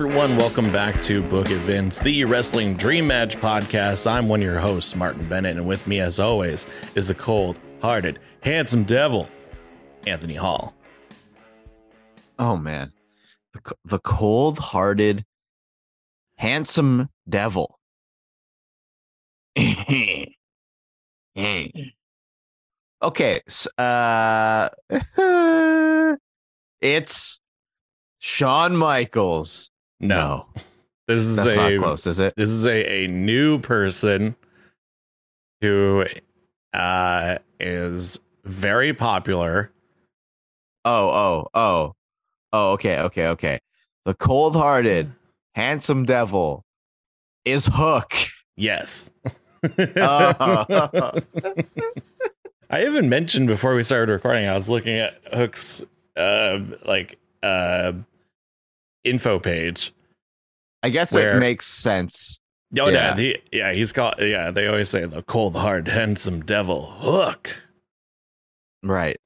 everyone. Welcome back to Book of Vince, the Wrestling Dream Match podcast. I'm one of your hosts, Martin Bennett, and with me, as always, is the cold hearted, handsome devil, Anthony Hall. Oh, man. The, the cold hearted, handsome devil. okay. s- Uh, it's Shawn Michaels. No, this is That's a not close, is it? this is a, a new person who uh, is very popular. Oh, oh, oh. Oh, okay, okay, okay. The cold hearted, handsome devil is Hook. Yes. Oh. I even mentioned before we started recording, I was looking at Hook's uh, like uh, info page. I guess Where- it makes sense. Oh yeah, Yeah. he, yeah, he's called. Yeah, they always say the cold, hard, handsome devil Hook. Right.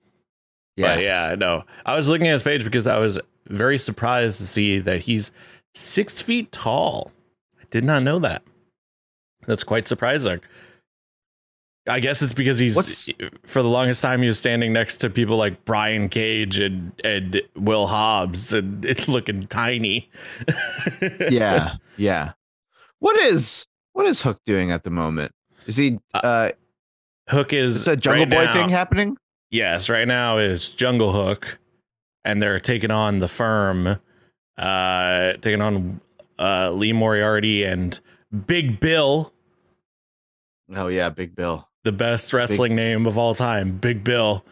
But Yes. yeah, no. I was looking at his page because I was very surprised to see that he's six feet tall. I did not know that. That's quite surprising. I guess it's because he's What's- for the longest time he was standing next to people like Brian Cage and and Will Hobbs and it's looking tiny. yeah. Yeah. What is what is Hook doing at the moment? Is he uh Hook is is a Jungle right Boy now- thing happening? Yes, right now it's Jungle Hook, and they're taking on the firm, uh, taking on uh, Lee Moriarty and Big Bill, Oh yeah, Big Bill. The best wrestling name of all time, Big Bill.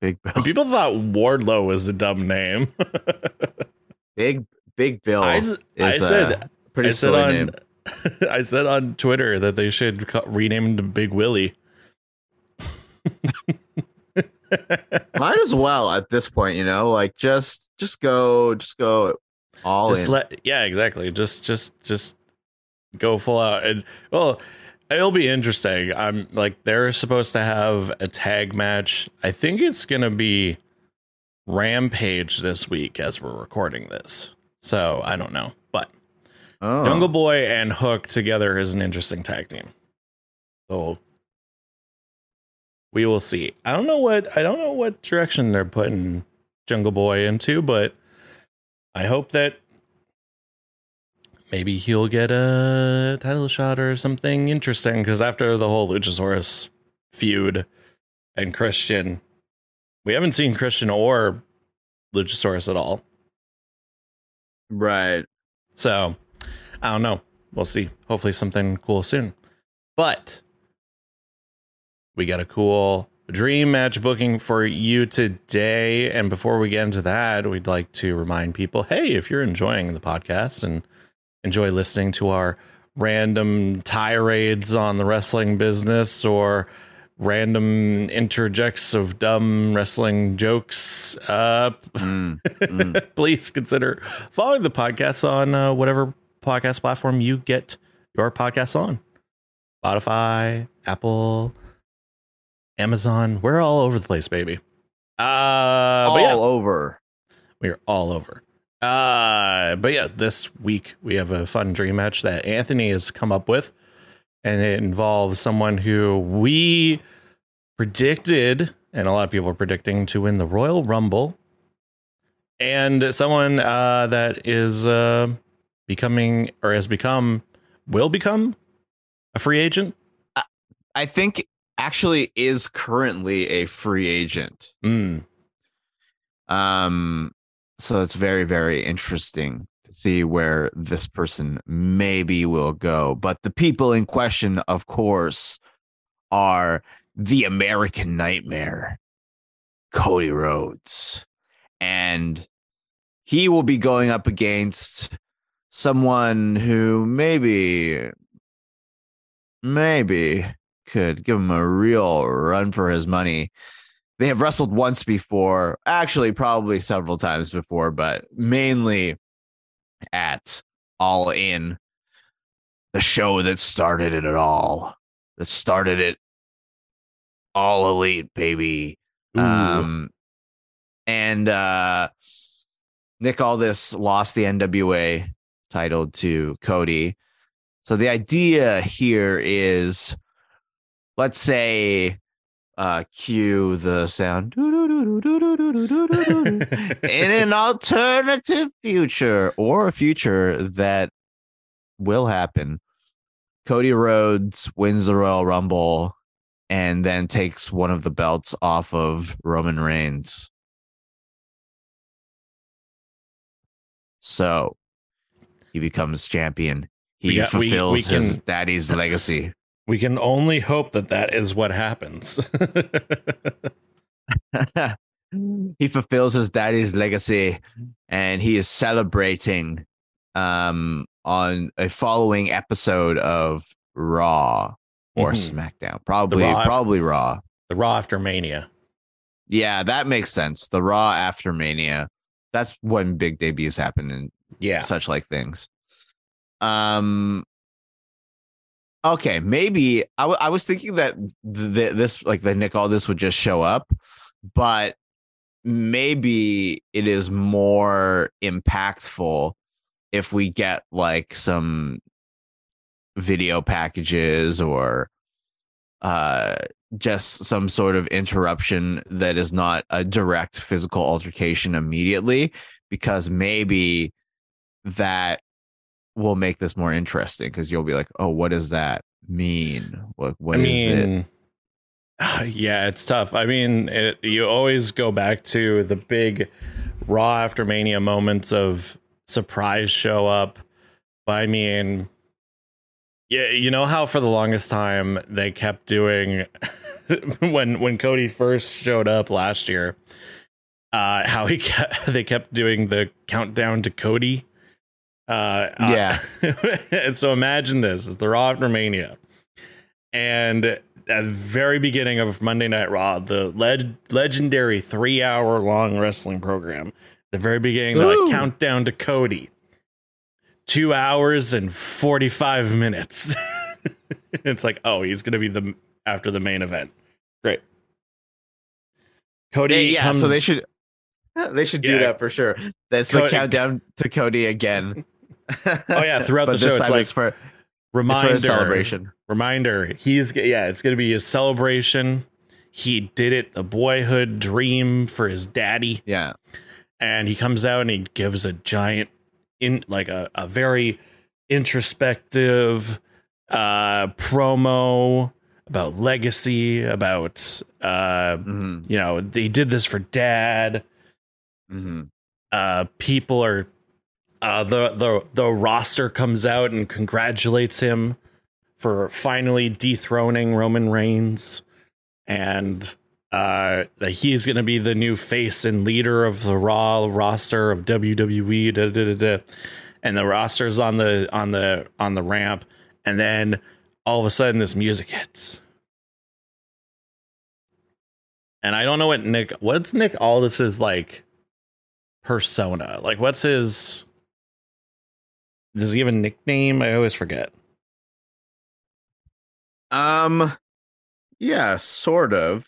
Big Bill. People thought Wardlow was a dumb name. Big Big Bill I, I said, pretty I said on, name. I said on Twitter that they should rename him to Big Willie. Might as well at this point, you know, like just just go just go all just in. let yeah exactly just just just go full out and well it'll be interesting. I'm like they're supposed to have a tag match. I think it's gonna be rampage this week as we're recording this. So i don't know but oh. jungle boy and hook together is an interesting tag team. So we will see. I don't know what i don't know what direction they're putting jungle boy into but I hope that maybe he'll get a title shot or something interesting. Because after the whole Luchasaurus feud and Christian, we haven't seen Christian or Luchasaurus at all. Right. So I don't know. We'll see. Hopefully, something cool soon. But we got a cool dream match booking for you today. And before we get into that, we'd like to remind people hey, if you're enjoying the podcast and enjoy listening to our random tirades on the wrestling business or random interjects of dumb wrestling jokes, uh, Mm, mm. please consider following the podcast on uh, whatever podcast platform you get your podcasts on Spotify, Apple, Amazon. We're all over the place, baby. Uh, all yeah, over. we're all over. Uh, but yeah, this week we have a fun dream match that Anthony has come up with, and it involves someone who we predicted, and a lot of people are predicting to win the Royal Rumble, and someone uh, that is uh, becoming or has become will become a free agent. I think actually is currently a free agent. Mm. Um, so it's very, very interesting to see where this person maybe will go. But the people in question, of course, are the American Nightmare, Cody Rhodes. And he will be going up against someone who maybe, maybe could give him a real run for his money. They have wrestled once before, actually, probably several times before, but mainly at All In, the show that started it all, that started it all elite, baby. Ooh. Um, and uh, Nick Aldis lost the NWA title to Cody. So the idea here is let's say uh cue the sound in an alternative future or a future that will happen. Cody Rhodes wins the Royal Rumble and then takes one of the belts off of Roman Reigns. So he becomes champion. He got- we- fulfills we can- his daddy's legacy. We can only hope that that is what happens. he fulfills his daddy's legacy and he is celebrating um on a following episode of Raw or Mhm. SmackDown. Probably Raw- probably Raw. the Raw after Mania. Yeah, that makes sense. The Raw after Mania. That's when big debuts happen and Yeah. such like things. Um. Okay, maybe I, w- I was thinking that th- th- this like the Nick Aldis would just show up, but maybe it is more impactful if we get like some video packages or uh just some sort of interruption that is not a direct physical altercation immediately because maybe that will make this more interesting because you'll be like oh what does that mean what what I is it yeah, it's tough. I mean, it, you always go back to the big Raw after Mania moments of surprise show up. But I mean, yeah, you know how for the longest time they kept doing when when Cody first showed up last year, uh, how he kept, they kept doing the countdown to Cody. Uh, Yeah. and so imagine this: it's the Raw after Romania, and at the very beginning of Monday Night Raw, the leg- legendary three-hour long wrestling program. The very beginning, Ooh. like countdown to Cody. Two hours and forty-five minutes. it's like, oh, he's gonna be the after the main event. Great. Cody, yeah comes, so they should they should do Yeah. that for sure that's the countdown to cody again Oh yeah, throughout the show, it's like it's for, it's reminder, a celebration reminder. He's yeah, it's gonna be a celebration. He did it, the boyhood dream for his daddy. yeah and he comes out and he gives a giant in like a, a very introspective uh promo about legacy about uh hmm you know they did this for dad hmm uh people are uh the the the roster comes out and congratulates him for finally dethroning Roman Reigns. And uh that he's going to be the new face and leader of the Raw roster of WWE da, da, da, da. and the roster's on the on the on the ramp. And then all of a sudden this music hits. And I don't know what Nick what's Nick Aldis's like persona? Like what's his does he have a nickname I always forget Um, yeah, sort of.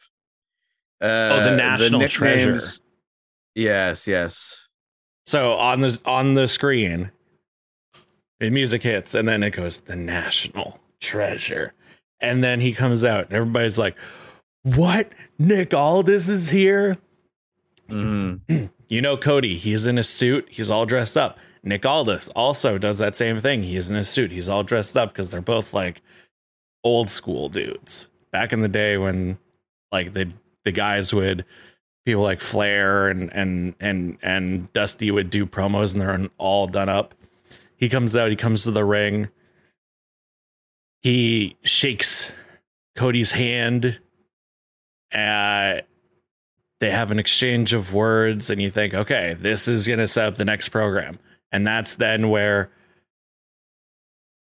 Uh, Oh, the national treasure. Yes, yes. So on the on the screen, the music hits, and then it goes the national treasure, and then he comes out, and everybody's like, "What? Nick Aldis is here?" Mhm. You know, Cody. He's in a suit. He's all dressed up. Nick Aldis also does that same thing. He's in a suit. He's all dressed up because they're both like old school dudes. Back in the day when like the the guys would people like Flair and and and and Dusty would do promos and they're all done up. He comes out, he comes to the ring. He shakes Cody's hand. Uh they have an exchange of words and you think, okay, this is going to set up the next program. And that's then where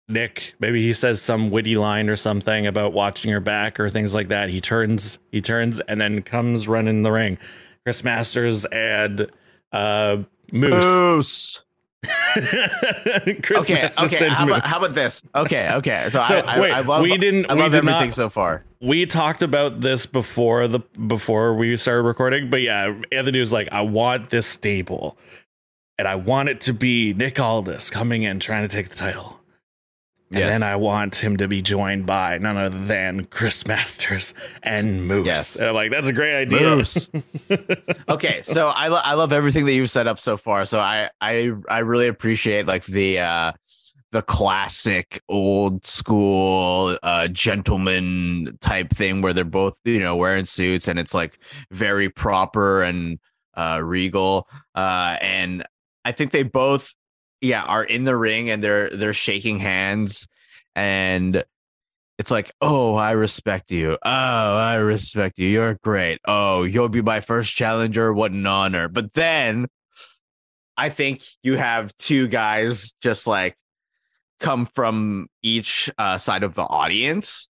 Nick, maybe he says some witty line or something about watching your back or things like that. He turns, he turns and then comes running the ring. Chris Masters and uh Moose. Moose. Chris Okay, Masters okay. and How about, how about this? Okay, okay. So, So, I, I, wait, I love, we didn't- I we love did everything not- so far. we talked about this before the before we started recording, but yeah, Anthony was like, I want this staple. And I want it to be Nick Aldis coming in trying to take the title. And Yes. then I want him to be joined by none other than Chris Masters and Moose. Yes. And I'm like, that's a great idea. Moose. okay, so I lo- I love everything that you've set up so far. So I I I really appreciate like the uh the classic old school uh gentleman type thing where they're both you know wearing suits and it's like very proper and uh regal uh and I think they both yeah are in the ring and they're they're shaking hands and it's like, oh, I respect you. Oh, I respect you. You're great. Oh, you'll be my first challenger. What an honor. But then I think you have two guys just like come from each uh, side of the audience.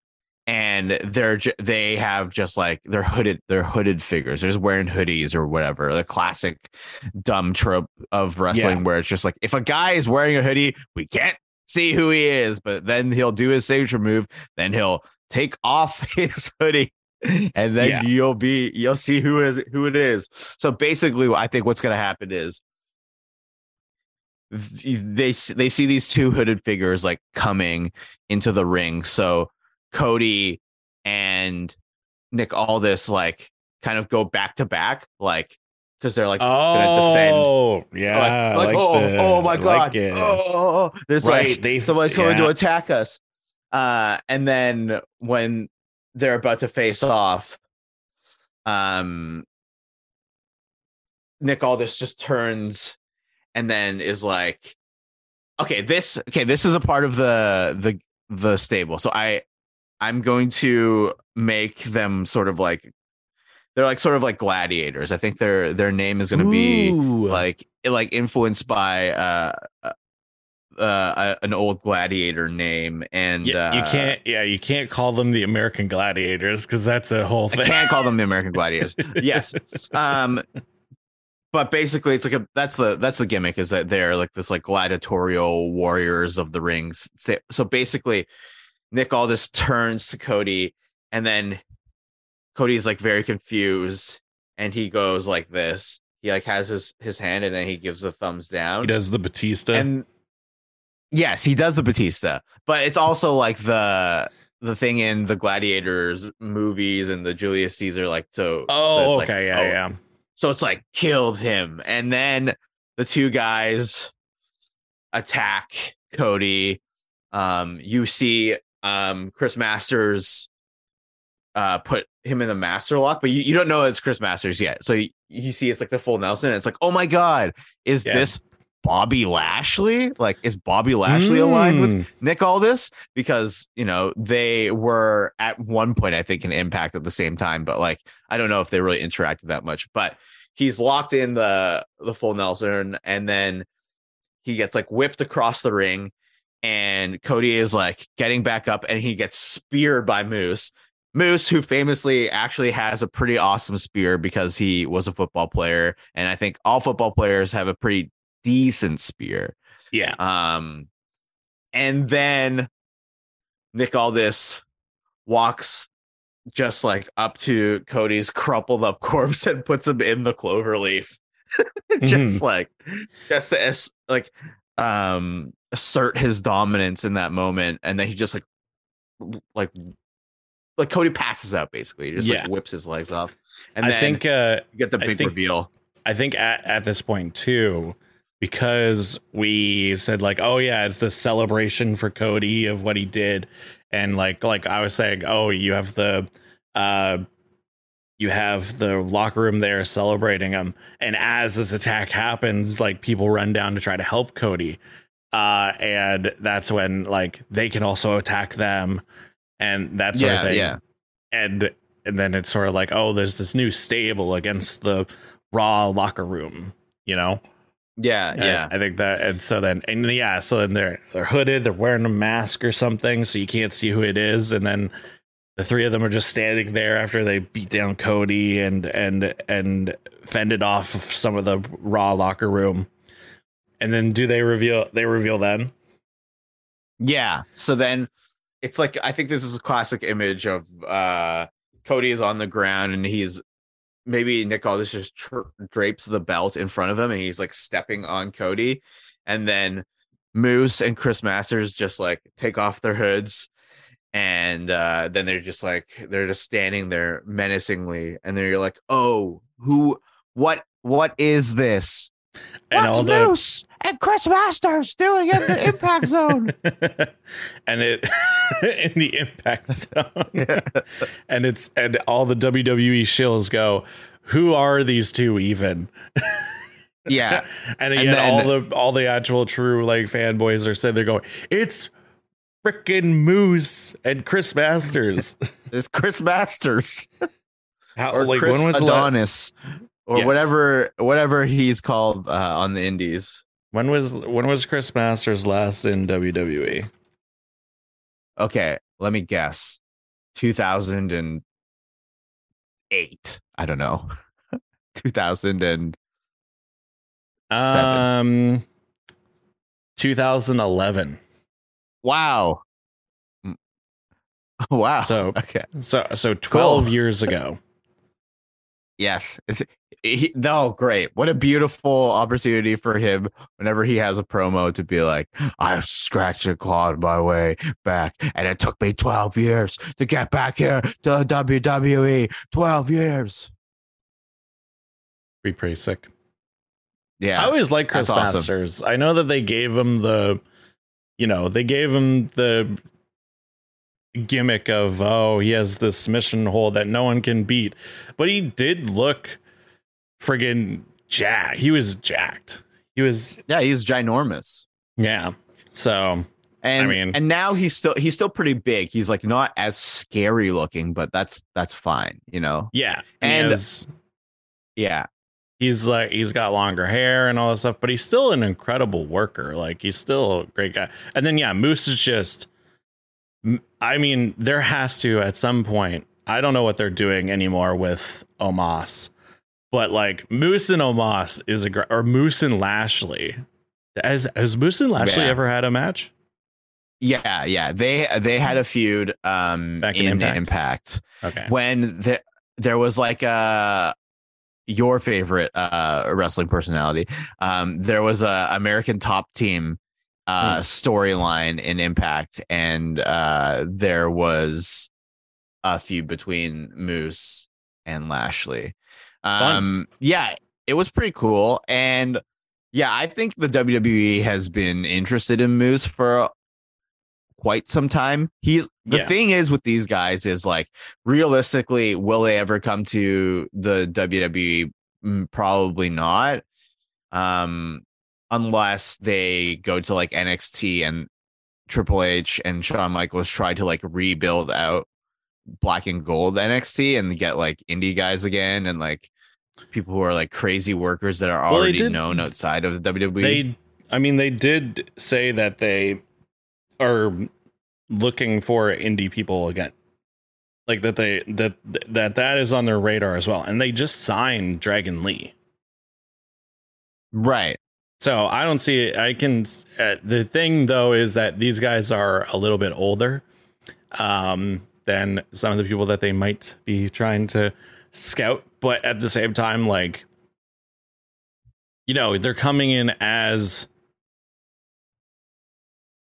And they're they have just like they're hooded they're hooded figures. They're just wearing hoodies or whatever. The classic dumb trope of wrestling Yeah. where it's just like if a guy is wearing a hoodie, we can't see who he is, but then he'll do his signature move, then he'll take off his hoodie, and then Yeah. you'll be you'll see who is who it is. So basically, I think what's gonna happen is they they see these two hooded figures like coming into the ring. So Cody and Nick Aldis like kind of go back to back, like because they're like gonna defend Oh, yeah. like, like, like oh, the- oh my god, like oh, there's Right, like they- someone's coming to attack us. Uh, and then when they're about to face off, um, Nick Aldis just turns and then is like, okay, this okay, this is a part of the the the stable. So I I'm going to make them sort of like they're like sort of like gladiators. I think their their name is going to be like like influenced by uh uh uh, an old gladiator name and yeah, you uh, can't. Yeah, you can't call them the American Gladiators because that's a whole I thing. can't call them the American gladiators. yes. Um but basically it's like a that's the that's the gimmick is that they're like this like gladiatorial warriors of the rings. So basically Nick Aldis turns to Cody and then Cody's like very confused and he goes like this. He like has his his hand and then he gives the thumbs down. He does the Batista. and yes, he does the Batista, but it's also like the the thing in the Gladiators movies and the Julius Caesar, like so. so oh, it's like, okay, yeah, oh, yeah. So it's like killed him, and then the two guys attack Cody. Um, you see, um, Chris Masters, uh, put him in the master lock, but you, you don't know it's Chris Masters yet. So you, you see, it's like the full Nelson. And it's like, oh my god, is Yeah. this Bobby Lashley? Like, is Bobby Lashley aligned with Mm. Nick Aldis because you know they were at one point I think in Impact at the same time, but like I don't know if they really interacted that much. But he's locked in the the full Nelson, and then he gets like whipped across the ring, and Cody is like getting back up, and he gets speared by Moose. Moose, who famously actually has a pretty awesome spear because he was a football player, and I think all football players have a pretty decent spear. Yeah. Um, and then Nick Aldis walks just like up to Cody's crumpled up corpse and puts him in the clover leaf. just like just as- like um assert his dominance in that moment and then he just like like like Cody passes out basically he just Yeah. like whips his legs off and I think uh you get the I big think- reveal I think at, at this point too, because we said like, oh yeah, it's the celebration for Cody of what he did, and like like I was saying, oh you have the uh you have the locker room there celebrating him, and as this attack happens, like people run down to try to help Cody, uh, and that's when like they can also attack them, and that sort Yeah, of thing, yeah. and and then it's sort of like, oh, there's this new stable against the raw locker room, you know? yeah I- yeah I, think that and so then and yeah, so then they're they're hooded, they're wearing a mask or something, so you can't see who it is, and then the three of them are just standing there after they beat down Cody and and and fended off some of the raw locker room. And then do they reveal they reveal then? Yeah. So then it's like I think this is a classic image of uh Cody is on the ground and he's maybe Nick Aldis just drapes the belt in front of him and he's like stepping on Cody, and then Moose and Chris Masters just like take off their hoods and uh, then they're just like they're just standing there menacingly and then you're like oh who what what is this And What's all the Moose and Chris Masters doing in the impact zone and it in the impact zone. and it's and all the WWE shills go, who are these two even? yeah And And then- all the all the actual true like fanboys are saying they're going, it's freaking Moose and Chris Masters. it's Chris Masters How or like Chris when was la- Adonis or Yes. whatever whatever he's called uh, on the indies when was when was Chris Masters last in? WWE? okay let me guess 2008 i don't know 2000 and Um 2011. wow wow So okay so so 12 Cool. years ago. Yes he, no great what a beautiful opportunity for him whenever he has a promo to be like i scratched and clawed my way back and it took me 12 years to get back here to wwe 12 years Be pretty sick. yeah I always like Chris That's awesome. Masters. I know that they gave him the, you know, they gave him the gimmick of oh he has this mission hole that no one can beat, but he did look friggin' jacked. He was jacked. He was yeah he's ginormous yeah. So And mean- and now he's still he's still pretty big. He's like not as scary looking, but that's that's fine, you know. yeah, And- and has, Yeah. he's like he's got longer hair and all this stuff, but he's still an incredible worker. Like he's still a great guy. And then yeah, Moose is just. I mean, there has to at some point. I don't know what they're doing anymore with Omos, but like Moose and Omos is a gr- or Moose and Lashley. Has has Moose and Lashley Yeah. ever had a match? Yeah, yeah. They they had a feud um Back in in, Impact? Impact. Okay. when there there was like a your favorite uh wrestling personality. Um there was a American top team uh Hmm. storyline in Impact and uh there was a feud between Moose and Lashley. Um yeah, it was pretty cool and yeah, I think the WWE has been interested in Moose for quite some time. He's the Yeah. thing is with these guys is like realistically, will they ever come to the WWE? Mm, Probably not. Um, unless they go to like NXT and Triple H and Shawn Michaels try to like rebuild out black and gold NXT and get like indie guys again and like people who are like crazy workers that are Well, already did- known outside of the WWE. They, I mean, they did say that they are looking for indie people again, like that they that that that is on their radar as well, and they just signed Dragon Lee. right. So I don't see it. I can. Uh, the thing though is that these guys are a little bit older um, than some of the people that they might be trying to scout, but at the same time, like you know, they're coming in as.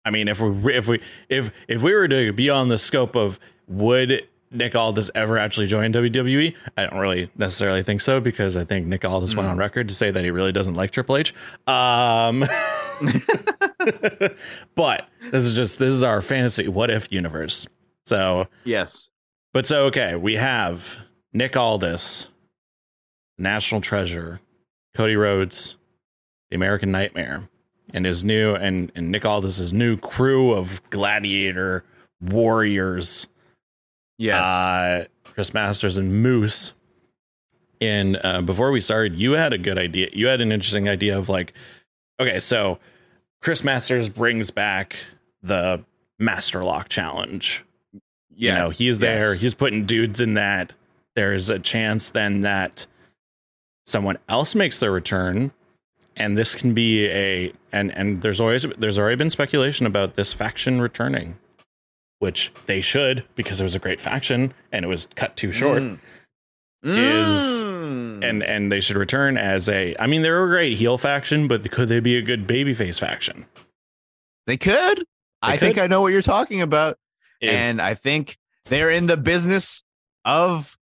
I mean, if we if we if if we were to be on the scope of would Nick Aldis ever actually joined WWE? I don't really necessarily think so because I think Nick Aldis went Mm. on record to say that he really doesn't like Triple H. Um, but this is just this is our fantasy what if universe. So, Yes. but so okay, we have Nick Aldis, National Treasure, Cody Rhodes, the American Nightmare, and his new and, and Nick Aldis's new crew of gladiator warriors Yes. uh, Chris Masters and Moose. And uh, before we started, you had a good idea. You had an interesting idea of like, okay, so Chris Masters brings back the Master Lock Challenge. You know, he's there. yes. He's putting dudes in that. There's a chance then that someone else makes their return, and this can be a and and there's always there's already been speculation about this faction returning, which they should because it was a great faction and it was cut too short. Mm. Is- Mm. and and they should return as a. I mean, they're a great heel faction, but could they be a good babyface faction? they could. I think. I know what you're talking about. Is and I think they're in the business of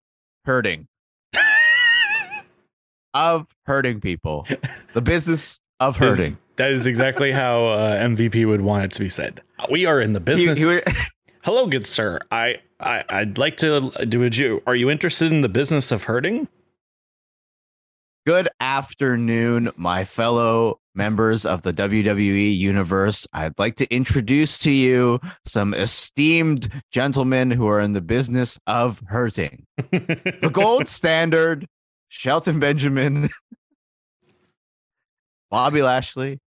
hurting, of hurting people. The business of hurting. that is exactly how uh, MVP would want it to be said. We are in the He- business. he would- Hello, good sir. I, I I'd like to do a Jew. Are you interested in the business of hurting? Good afternoon, my fellow members of the WWE universe. I'd like to introduce to you some esteemed gentlemen who are in the business of hurting. The gold standard, Shelton Benjamin, Bobby Lashley,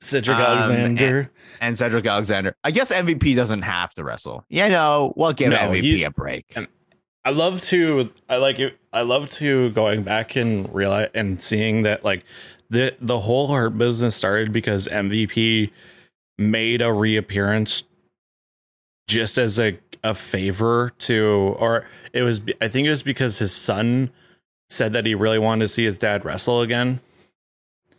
Cedric Um, Alexander. and Cedric Alexander. I guess MVP doesn't have to wrestle. You know, we'll give No, MVP he- a break. and- I love to I like it I love to going back and realize and seeing that like the the whole Hurt Business started because MVP made a reappearance just as a a favor to or it was I think it was because his son said that he really wanted to see his dad wrestle again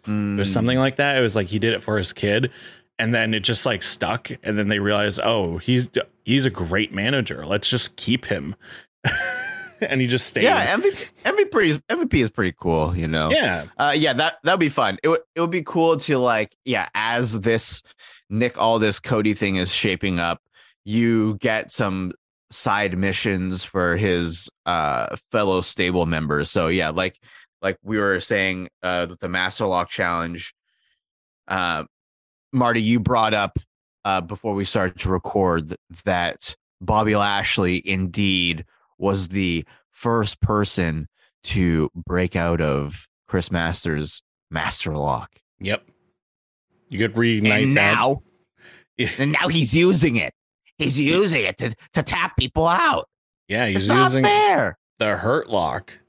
Mm. was something like that. It was like he did it for his kid, and then it just like stuck. And then they realized, oh, he's he's a great manager. Let's just keep him. and he just stayed. Yeah, MVP, MVP is MVP is pretty cool. You know. yeah, Uh, yeah, that that'd be fun. It would it would be cool to like, yeah, as this Nick all this Cody thing is shaping up, you get some side missions for his uh fellow stable members. So yeah, like like we were saying, uh the Master Lock Challenge. Uh, Marty, you brought up uh before we started to record that Bobby Lashley indeed was the first person to break out of Chris Masters' Master Lock. yep. You could reignite and now, Yeah. and now he's using it. He's using it to, to tap people out. Yeah, It's he's not using fair. the hurt lock.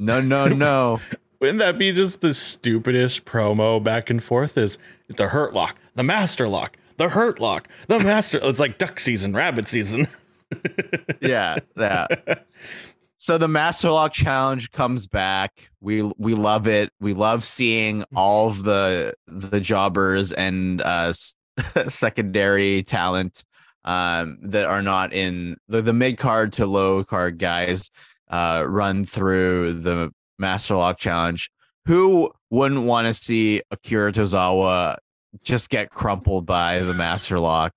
No, no, no. Wouldn't that be just the stupidest promo back and forth? Is the hurt lock, the master lock, the hurt lock, the master? It's like duck season, rabbit season. yeah, that. So the Master Lock Challenge comes back. We we love it. We love seeing all of the the jobbers and uh secondary talent um that are not in the, the mid card to low card guys uh run through the Master Lock Challenge. Who wouldn't want to see Akira Tozawa just get crumpled by the Master Lock?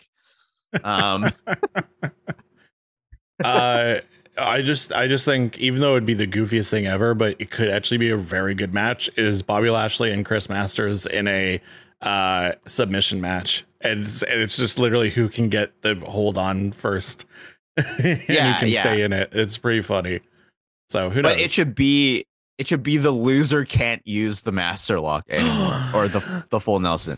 Um uh I just I just think even though it'd be the goofiest thing ever, but it could actually be a very good match, is Bobby Lashley and Chris Masters in a uh submission match. And it's, and it's just literally who can get the hold on first. and Yeah, who can yeah. stay in it. It's pretty funny. So who knows? But it should be it should be the loser can't use the master lock anymore or the the full Nelson.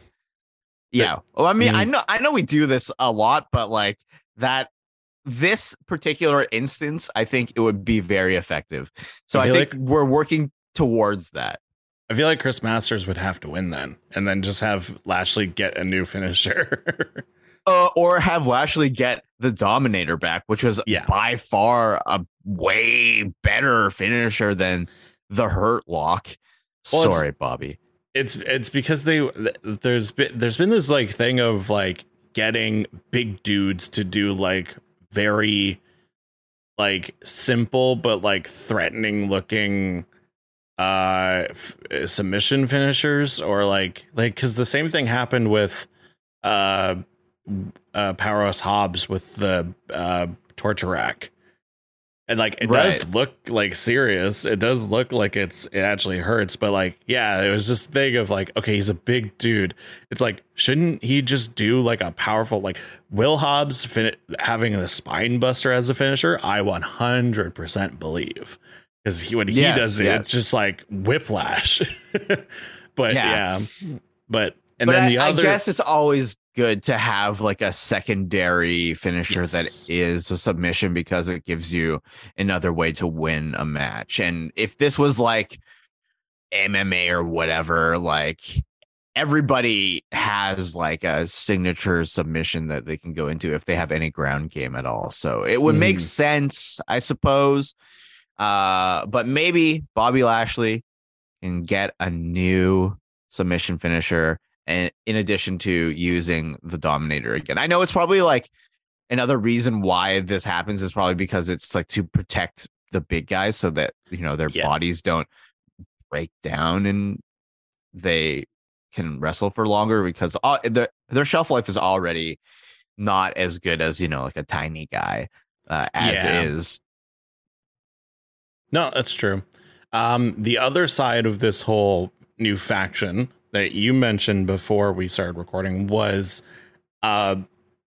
Yeah. Well, I mean, I Mhm. know I know we do this a lot, but like that this particular instance, I think it would be very effective. So I I, think we're working towards that. I feel like Chris Masters would have to win then, and then just have Lashley get a new finisher. Uh, or have Lashley get the Dominator back, which was Yeah. by far a way better finisher than the Hurt Lock. Well, it's- Sorry, Bobby. it's it's because they there's been there's been this like thing of like getting big dudes to do like very like simple but like threatening looking uh f- submission finishers or like like because the same thing happened with uh uh powerhouse hobbs with the uh torture rack. And like it does look like serious. It does look like it's it actually hurts but like yeah it was this thing of like okay he's a big dude. It's like shouldn't he just do like a powerful like will hobbs fin- having the spine buster as a finisher? I 100% believe. Because he when he Yes, does it yes. it's just like whiplash. But Yeah. yeah, but and but then I, the other I guess it's always good to have like a secondary finisher Yes. that is a submission because it gives you another way to win a match. And if this was like MMA or whatever, like everybody has like a signature submission that they can go into if they have any ground game at all. So it would make Mhm. sense, I suppose. Uh, but maybe Bobby Lashley can get a new submission finisher, and in addition to using the Dominator again, I know it's probably like another reason why this happens is probably because it's like to protect the big guys so that you know their Yeah. bodies don't break down and they can wrestle for longer because all, their their shelf life is already not as good as you know like a tiny guy uh, as Yeah. is. No, that's true. Um, the other side of this whole new faction that you mentioned before we started recording was uh,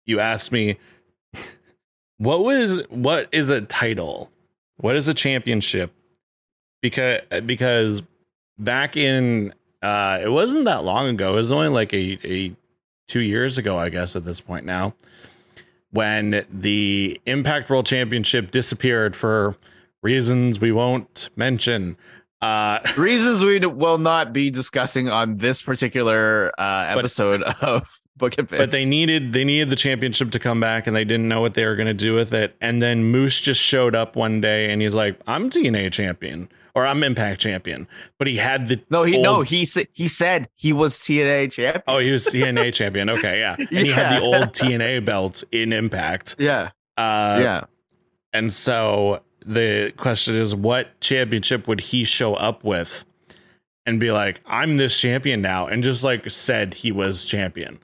you asked me what was what is a title? What is a championship? Because because back in uh it wasn't that long ago, it was only like a, a two years ago, I guess, at this point now, when the Impact World Championship disappeared for reasons we won't mention. Uh, Reasons we will not be discussing on this particular uh, But- episode of Book and but they needed they needed the championship to come back, and they didn't know what they were going to do with it. And then Moose just showed up one day, and he's like, "I'm TNA champion." Or I'm Impact champion, but he had the no he old- no he said he said he was TNA champion. Oh, he was TNA champion. Okay, yeah, and he had the old TNA belt in Impact. Yeah, Uh, yeah. And so the question is, what championship would he show up with and be like, I'm this champion now? And just like said he was champion.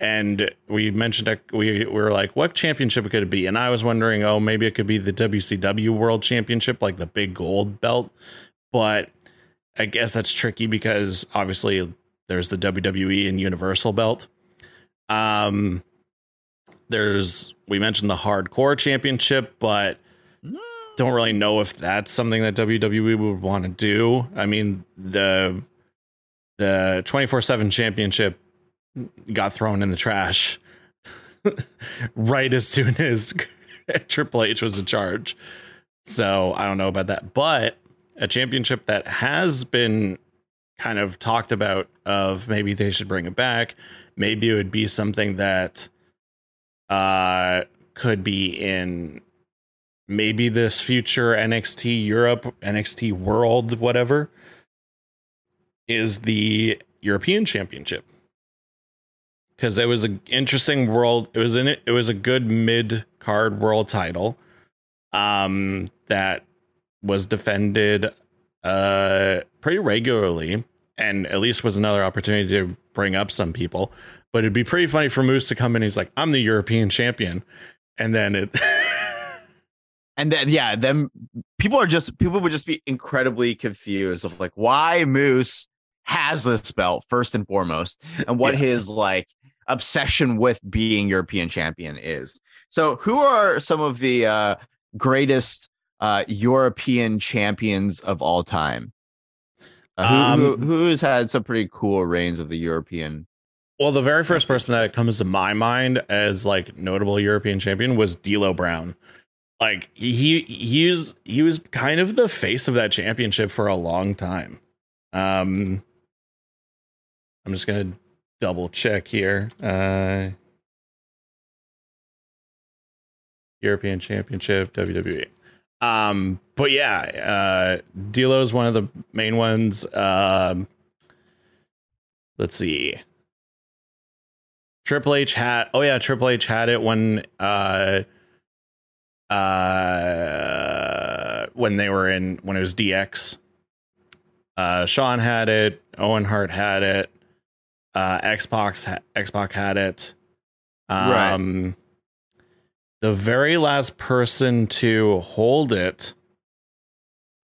And we mentioned we, we were like, what championship could it be? And I was wondering, oh, maybe it could be the WCW World Championship, like the big gold belt. But I guess that's tricky because obviously there's the WWE and Universal belt. Um, there's we mentioned the Hardcore Championship, but don't really know if that's something that WWE would want to do. I mean, the the 24/7 championship got thrown in the trash right as soon as Triple H was in charge. So, I don't know about that, but a championship that has been kind of talked about of maybe they should bring it back. Maybe it would be something that uh could be in maybe this future NXT Europe, NXT World, whatever, is the European Championship. Because it was an interesting world. It was in it. It was a good mid card world title, um, that was defended, uh, pretty regularly, and at least was another opportunity to bring up some people. But it'd be pretty funny for Moose to come in. He's like, "I'm the European champion," and then it. And then yeah, then people are just people would just be incredibly confused of like why Moose has this belt first and foremost, and what Yeah. his like obsession with being European champion is. So who are some of the uh greatest uh European champions of all time? Uh, who, Um, who, who has had some pretty cool reigns of the European? Well, the very first person that comes to my mind as like notable European champion was D'Lo Brown. Like he he was he was kind of the face of that championship for a long time. Um, I'm just gonna double check here. Uh, European Championship WWE. Um, but yeah, uh, is one of the main ones. Um, let's see. Triple H had oh yeah, Triple H had it when uh uh when they were in when it was DX. Uh Shawn had it, Owen Hart had it, uh X-Pac ha- X-Pac had it. Right. Um the very last person to hold it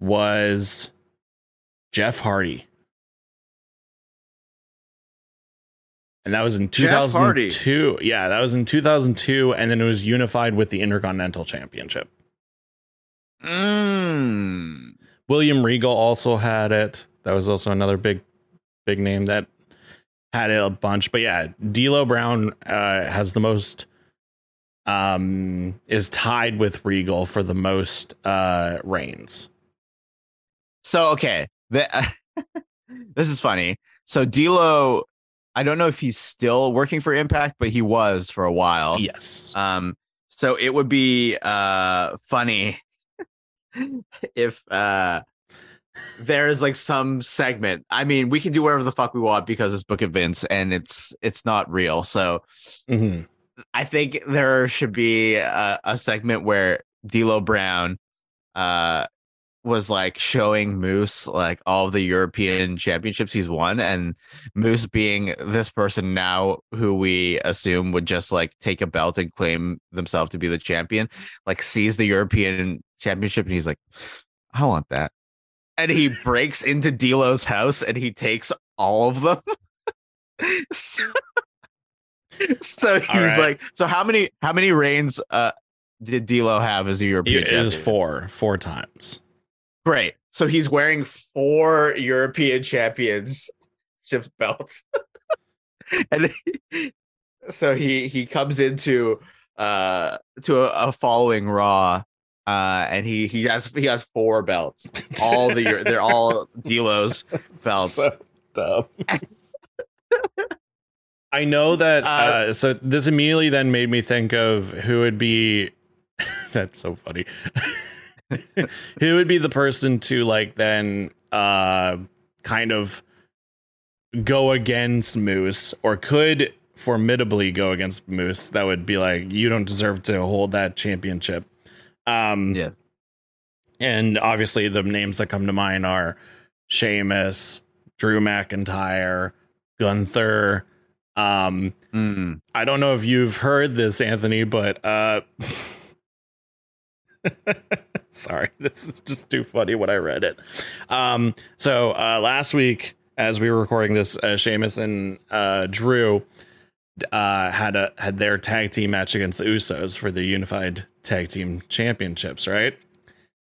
was Jeff Hardy. And that was in 2002. Yeah, that was in 2002 and then it was unified with the Intercontinental Championship. Mm. William Regal also had it. That was also another big big name that had it a bunch. But yeah, D'Lo Brown uh, has the most um is tied with Regal for the most uh reigns. So okay, the, this is funny. So D'Lo I don't know if he's still working for Impact, but he was for a while. Yes. Um, so it would be uh funny if uh there's like some segment. I mean, we can do whatever the fuck we want because it's Book of Vince and it's it's not real. So Mhm. I think there should be a, a segment where D'Lo Brown uh was like showing Moose like all the European championships he's won, and Moose being this person now who we assume would just like take a belt and claim themselves to be the champion, like sees the European championship and he's like, I want that. And he breaks into D'Lo's house and he takes all of them. so, so he's right. like, so how many how many reigns uh did D'Lo have as a European It champion? is four, four times. Great. So he's wearing four European championships belts. and he- so he he comes into uh to a, a following raw uh and he he has he has four belts. All the they're all D'Lo's belts. So dumb. I know that. Uh, Uh, so this immediately then made me think of who would be. that's so funny. Who would be the person to like then uh kind of go against Moose or could formidably go against Moose that would be like you don't deserve to hold that championship. Um Yes. and obviously the names that come to mind are Sheamus, Drew McIntyre, Gunther. Um, Mm. I don't know if you've heard this, Anthony, but uh sorry, this is just too funny when I read it. Um, so uh last week, as we were recording this, uh Sheamus and uh Drew uh had a had their tag team match against the Usos for the unified tag team championships, right?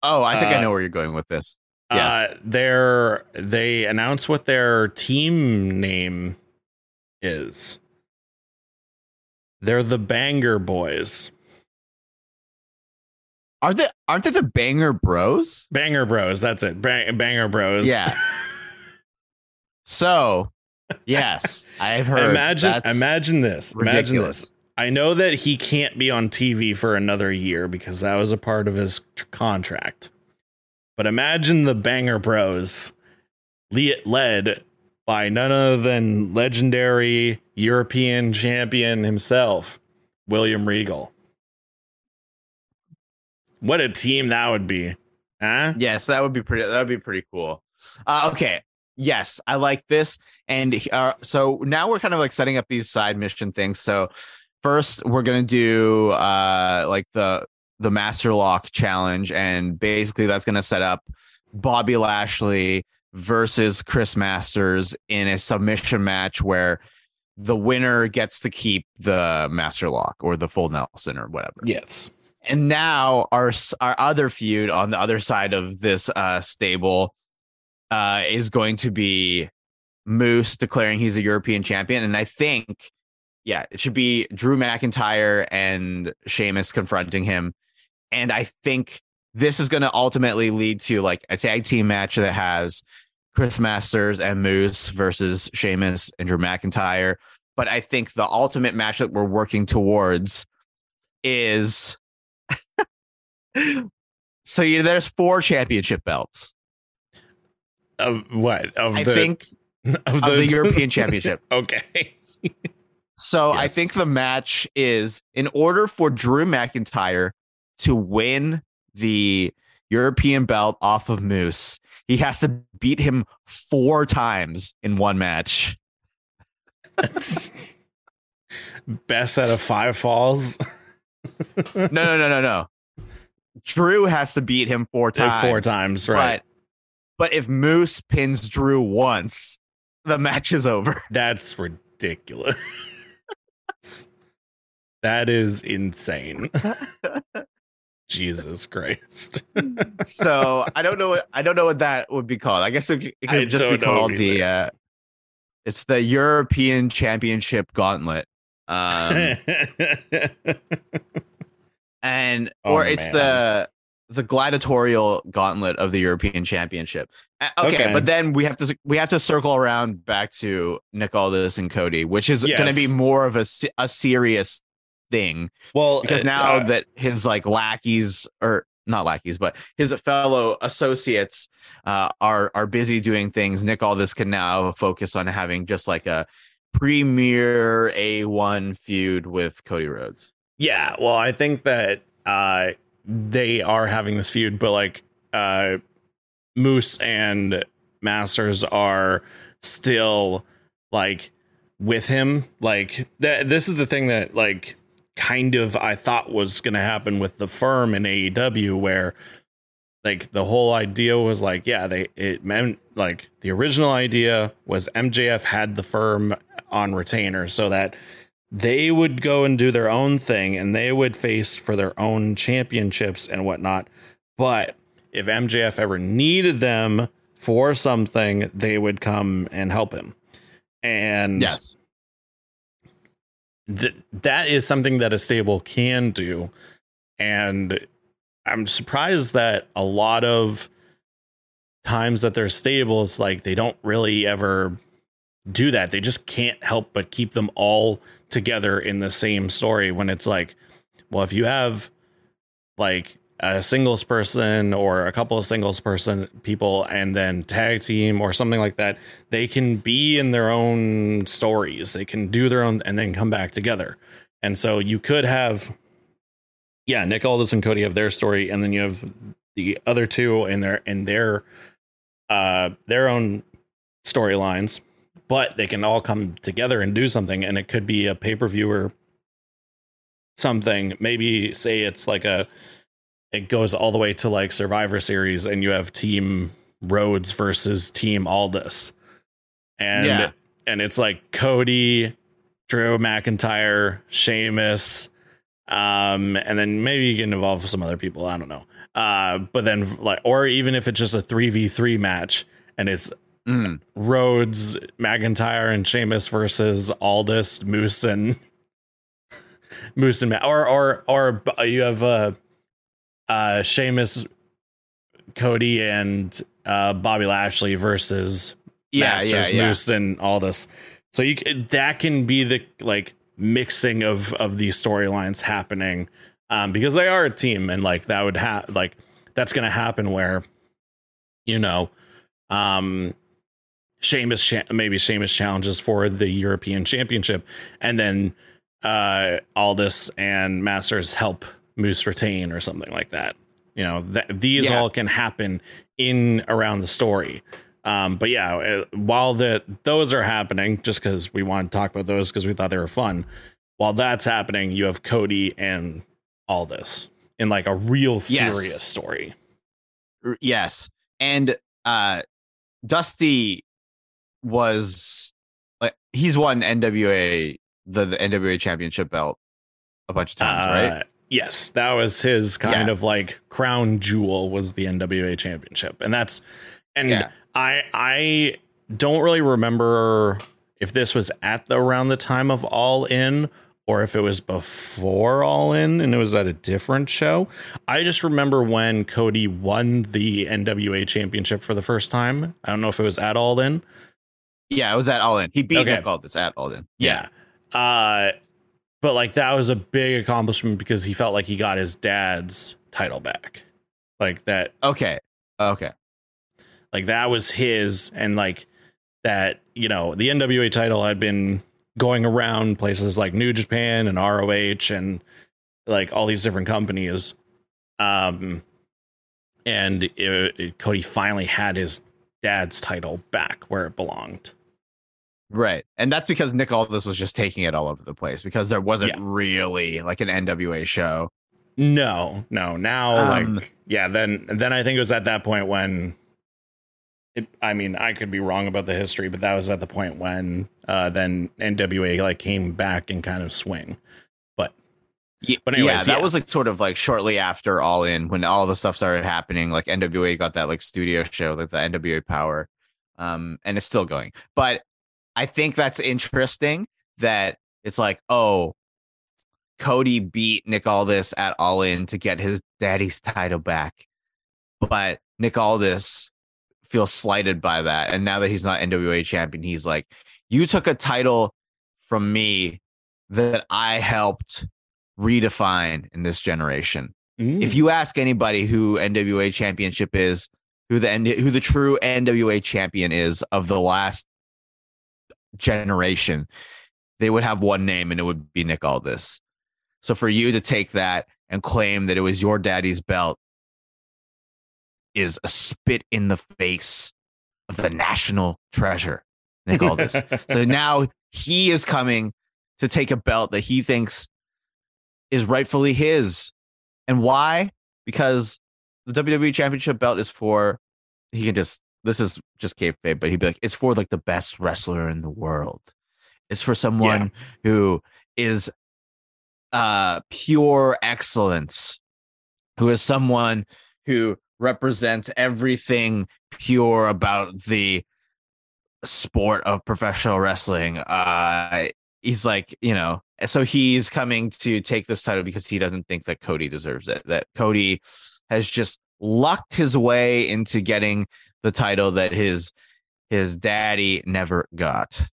Oh, I think Uh, I know where you're going with this. Yes. Uh, they're they announced what their team name is. They're the Banger Boys. Are they aren't they the Banger Bros? Banger Bros. That's it. Bang, banger Bros. Yeah. So, yes, I've heard. imagine imagine this. Imagine ridiculous. this. I know that he can't be on TV for another year because that was a part of his tr- contract. But imagine the Banger Bros led by none other than legendary European champion himself, William Regal. What a team that would be. Huh? Yes, that would be pretty. That would be pretty cool. Uh, okay. Yes, I like this. And uh, so now we're kind of like setting up these side mission things. So first, we're gonna do uh, like the the Master Lock challenge, and basically that's gonna set up Bobby Lashley versus Chris Masters in a submission match where the winner gets to keep the Master Lock or the Full Nelson or whatever. Yes. And now our our other feud on the other side of this uh, stable uh, is going to be Moose declaring he's a European champion, and I think, yeah, it should be Drew McIntyre and Sheamus confronting him, and I think this is going to ultimately lead to like a tag team match that has Chris Masters and Moose versus Sheamus and Drew McIntyre. But I think the ultimate match that we're working towards is so you there's four championship belts. Of what? Of I the think of of the European Championship. Okay. So I think the match is in order for Drew McIntyre to win the European belt off of Moose, he has to beat him four times in one match. Best out of five falls. No, no, no, no, no. Drew has to beat him four times. Four times, right? But, but if Moose pins Drew once, the match is over. That's ridiculous. that is insane. Jesus Christ. so I don't know. What, I don't know what that would be called. I guess it, it could I just be called the. Uh, it's the European Championship Gauntlet, um, and Oh, or it's man. the the gladiatorial gauntlet of the European Championship. Okay, Okay. but then we have to we have to circle around back to Nick Aldis and Cody, which is going to be more of a a serious thing Well, because uh, now uh, that his like lackeys or not lackeys, but his fellow associates uh, are are busy doing things. Nick Aldis can now focus on having just like a premier A1 feud with Cody Rhodes. Yeah, well, I think that uh they are having this feud, but like uh Moose and Masters are still like with him. Like th- this is the thing that like kind of I thought was going to happen with the firm in AEW where like the whole idea was like yeah, they it meant like the original idea was MJF had the firm on retainer so that they would go and do their own thing and they would face for their own championships and whatnot. But if MJF ever needed them for something, they would come and help him. And Yes. th- that is something that a stable can do. And I'm surprised that a lot of times that they're stables, like they don't really ever do that. They just can't help but keep them all together in the same story when it's like, well, if you have like a singles person or a couple of singles person people and then tag team or something like that, they can be in their own stories. They can do their own and then come back together. And so you could have yeah, Nick Aldis and Cody have their story, and then you have the other two in their in their uh their own storylines, but they can all come together and do something, and it could be a pay per view or something. Maybe say it's like a it goes all the way to like Survivor Series, and you have Team Rhodes versus Team Aldis, and Yeah. and it's like Cody, Drew McIntyre, Sheamus, um, and then maybe you can involve some other people. I don't know. Uh, but then like, or even if it's just a three v three match and it's Mm. Rhodes, McIntyre, and Sheamus versus Aldis, Moose, and Moose and or or or uh, you have uh, uh, Sheamus, Cody, and uh, Bobby Lashley versus Yeah, Masters, yeah, yeah. Moose, and this. So you that can be the like mixing of of these storylines happening um, because they are a team, and like that would have like that's gonna happen where you know um Sheamus maybe Sheamus challenges for the European Championship, and then uh Aldis and Masters help Moose retain or something like that. You know, th- these Yeah. all can happen in around the story. Um, but yeah, uh, while the those are happening, just because we want to talk about those because we thought they were fun. While that's happening, you have Cody and Aldis in like a real serious story. R- Yes. And uh Dusty was like he's won NWA the, the NWA championship belt a bunch of times, right? Uh, Yes, that was his kind Yeah. of like crown jewel was the NWA championship. And that's and Yeah. I I don't really remember if this was at the around the time of All In or if it was before All In and it was at a different show. I just remember when Cody won the NWA championship for the first time. I don't know if it was at All In. Yeah, it was at All In. He beat Okay. Nick Aldis at All In. Yeah. Uh but like that was a big accomplishment because he felt like he got his dad's title back. Like that Okay. Okay. like that was his and like that, you know, the NWA title had been going around places like New Japan and ROH and like all these different companies. Um and it, it- Cody finally had his dad's title back where it belonged. Right. And that's because Nick Aldis was just taking it all over the place because there wasn't Yeah. really like an NWA show. No, no. Now, Um, like, yeah. Then, then I think it was at that point when. It, I mean, I could be wrong about the history, but that was at the point when uh, then NWA like came back and kind of swing. Yeah, But anyways, yeah, that yeah. was like sort of like shortly after All In when all the stuff started happening. Like NWA got that like studio show, like the NWA Power, um, and it's still going. But I think that's interesting that it's like, oh, Cody beat Nick Aldis at All In to get his daddy's title back. But Nick Aldis feels slighted by that. And now that he's not NWA champion, he's like, You took a title from me that I helped redefine in this generation. Mm. If you ask anybody who NWA championship is, who the who the true NWA champion is of the last generation, they would have one name and it would be Nick Aldis. So for you to take that and claim that it was your daddy's belt is a spit in the face of the national treasure, Nick Aldis. so now he is coming to take a belt that he thinks is rightfully his. And why? Because the WWE Championship belt is for he can just this is just kayfabe, but he'd be like, it's for like the best wrestler in the world. It's for someone who is uh pure excellence, who is someone who represents everything pure about the sport of professional wrestling. Uh he's like, you know, so he's coming to take this title because he doesn't think that Cody deserves it. That Cody has just lucked his way into getting the title that his his daddy never got.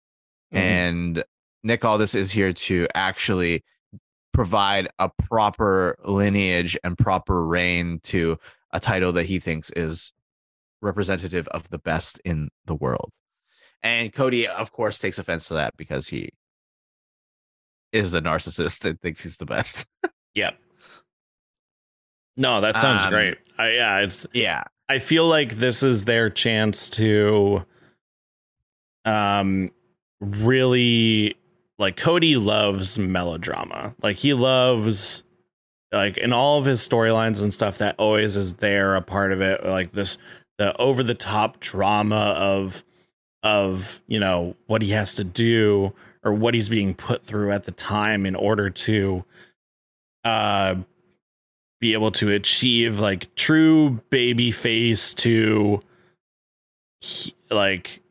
Mhm. And Nick Aldis is here to actually provide a proper lineage and proper reign to a title that he thinks is representative of the best in the world. And Cody, of course, takes offense to that because he is a narcissist and thinks he's the best. Yep. No, that sounds Um, great. I, yeah, it's. Yeah. I feel like this is their chance to, um, really like Cody loves melodrama. Like he loves, like in all of his storylines and stuff. That always is there, a part of it. Like this, the over the top drama of, of you know what he has to do or what he's being put through at the time in order to uh be able to achieve like true baby face to like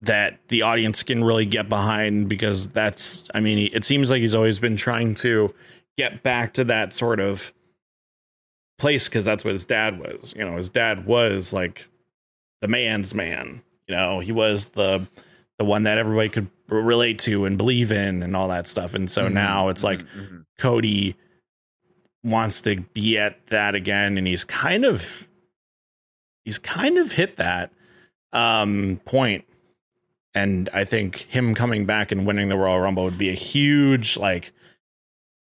that the audience can really get behind because that's i mean it seems like he's always been trying to get back to that sort of place because that's what his dad was. You know his dad was like the man's man. You know he was the the one that everybody could relate to and believe in and all that stuff. And so Mhm, now it's like mhm, mhm. Cody wants to be at that again and he's kind of he's kind of hit that um point. And I think him coming back and winning the Royal Rumble would be a huge like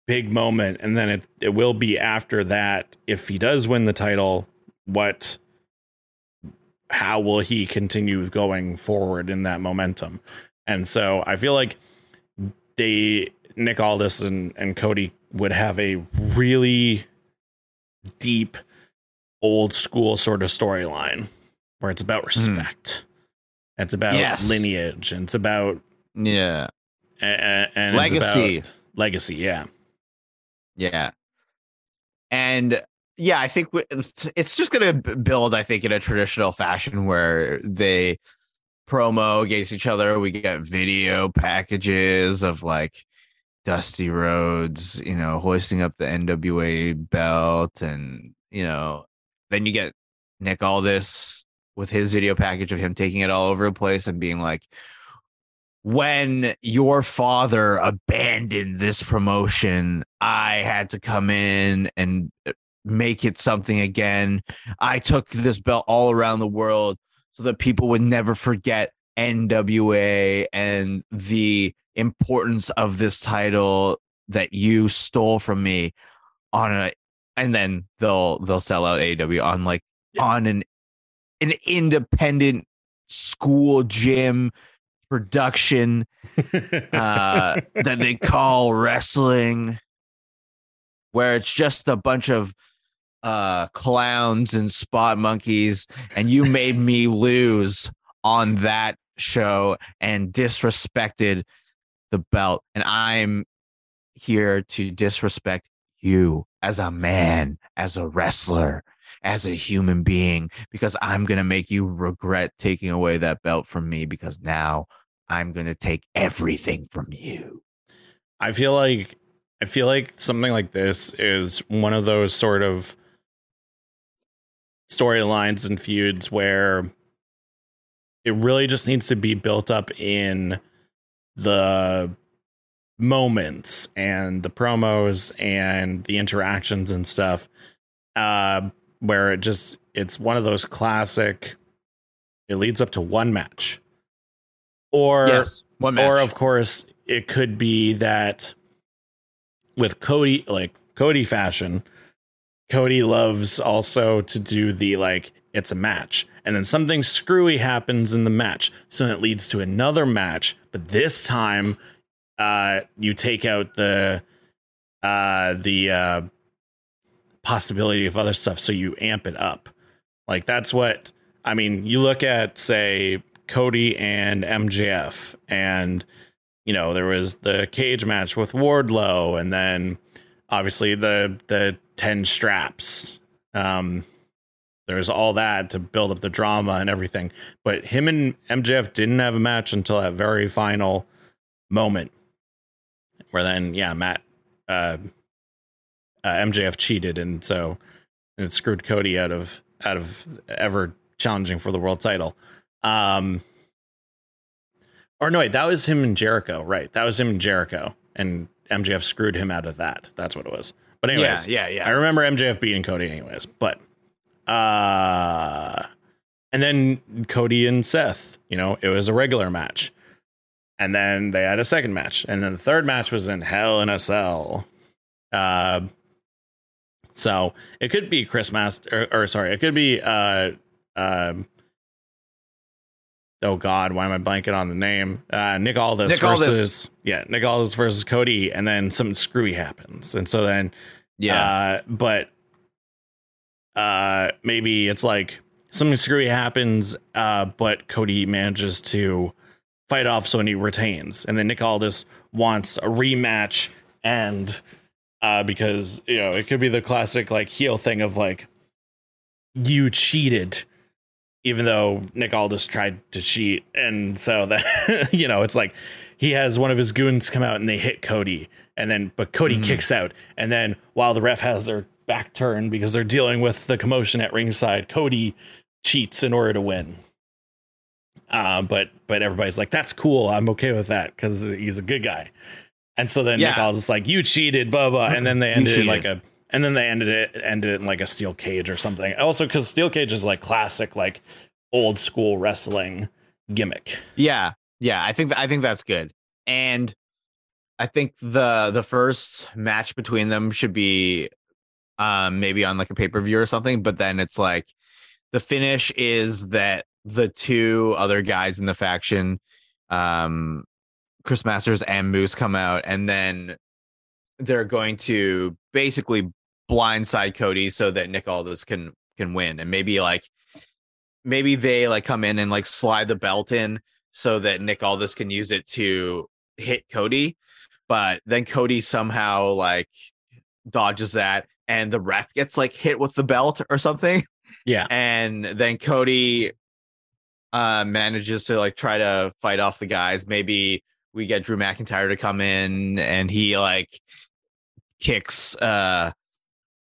big moment. And then it it will be after that if he does win the title what how will he continue going forward in that momentum and so I feel like they Nick Aldis and, and Cody would have a really deep old school sort of storyline where it's about hmm. respect. It's about Yes. lineage and it's about Yeah. and, and it's Legacy. legacy, yeah. Yeah. And yeah, I think it's just going to build, I think, in a traditional fashion where they promo against each other. We get video packages of like Dusty Rhodes, you know, hoisting up the NWA belt. And, you know, then you get Nick Aldis with his video package of him taking it all over the place and being like, when your father abandoned this promotion, I had to come in and uh, make it something again. I took this belt all around the world so that people would never forget NWA and the importance of this title that you stole from me on a and then they'll they'll sell out AEW on like Yeah. on an an independent school gym production uh, that they call wrestling, where it's just a bunch of uh, clowns and spot monkeys, and you made me lose on that show and disrespected the belt, and I'm here to disrespect you as a man, as a wrestler. As a human being, because I'm gonna make you regret taking away that belt from me because now I'm going to take everything from you. I feel like I feel like something like this is one of those sort of storylines and feuds where it really just needs to be built up in the moments and the promos and the interactions and stuff uh where it just it's one of those classic it leads up to one match or yes, one match. or of course it could be that with Cody like Cody fashion Cody loves also to do the like it's a match and then something screwy happens in the match so it leads to another match but this time uh you take out the uh the uh possibility of other stuff so you amp it up. Like that's what i mean you look at say cody and mjf and you know there was the cage match with wardlow and then obviously the the 10 straps um there's all that to build up the drama and everything. But him and MJF didn't have a match until that very final moment, where then yeah, Matt uh, uh, MJF cheated, and so and it screwed Cody out of out of ever challenging for the world title. Um, or no, wait, that was him and Jericho, right? That was him and Jericho, and MJF screwed him out of that. That's what it was. But anyways, yeah, yeah, yeah. I remember MJF beating Cody, anyways. But uh, and then Cody and Seth, you know, it was a regular match. And then they had a second match. And then the third match was in Hell in a Cell. Uh, so it could be Chris Master, or, or sorry, it could be, uh, um, oh God, why am I blanking on the name? Uh, Nick Aldis Nick versus, Aldis. yeah, Nick Aldis versus Cody. And then something screwy happens. And so then, yeah. uh, but uh, maybe it's like something screwy happens, uh, but Cody manages to fight off so he retains, and then Nick Aldis wants a rematch, and uh, because you know it could be the classic like heel thing of like you cheated. Even though Nick Aldis tried to cheat, and so that you know, it's like he has one of his goons come out and they hit Cody, and then but Cody Mhm. kicks out, and then while the ref has their back turned because they're dealing with the commotion at ringside, Cody cheats in order to win. Uh, but but everybody's like, that's cool. I'm okay with that because he's a good guy. And so then Nick Yeah. Aldis is like, you cheated, blah blah, and then they ended it like a, and then they ended it ended it in like a steel cage or something. Also, because steel cage is like classic, like old school wrestling gimmick. Yeah, yeah, I think I think that's good, and I think the the first match between them should be, um, maybe on like a pay per view or something. But then it's like the finish is that the two other guys in the faction, um, Chris Masters and Moose come out, and then they're going to basically blindside Cody so that Nick Aldis can can win, and maybe like maybe they like come in and like slide the belt in so that Nick Aldis can use it to hit Cody, but then Cody somehow like dodges that and the ref gets like hit with the belt or something. Yeah, and then Cody uh manages to like try to fight off the guys. Maybe we get Drew McIntyre to come in and he like kicks uh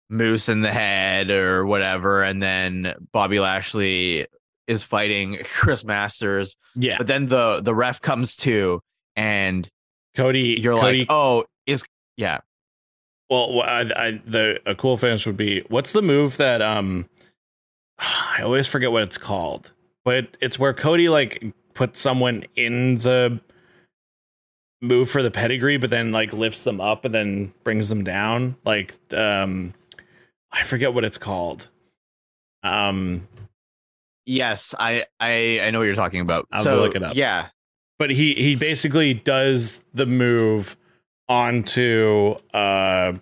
Moose in the head or whatever, and then Bobby Lashley is fighting Chris Masters. yeah. But then the the ref comes to and Cody, you're Cody, like, oh, is yeah. Well, I, I, the a cool finish would be what's the move that um I always forget what it's called, but it's where Cody like puts someone in the move for the pedigree, but then like lifts them up and then brings them down. Like um I forget what it's called. Um, Yes, I I I know what you're talking about. I'll so, look it up. Yeah. but he he basically does the move onto uh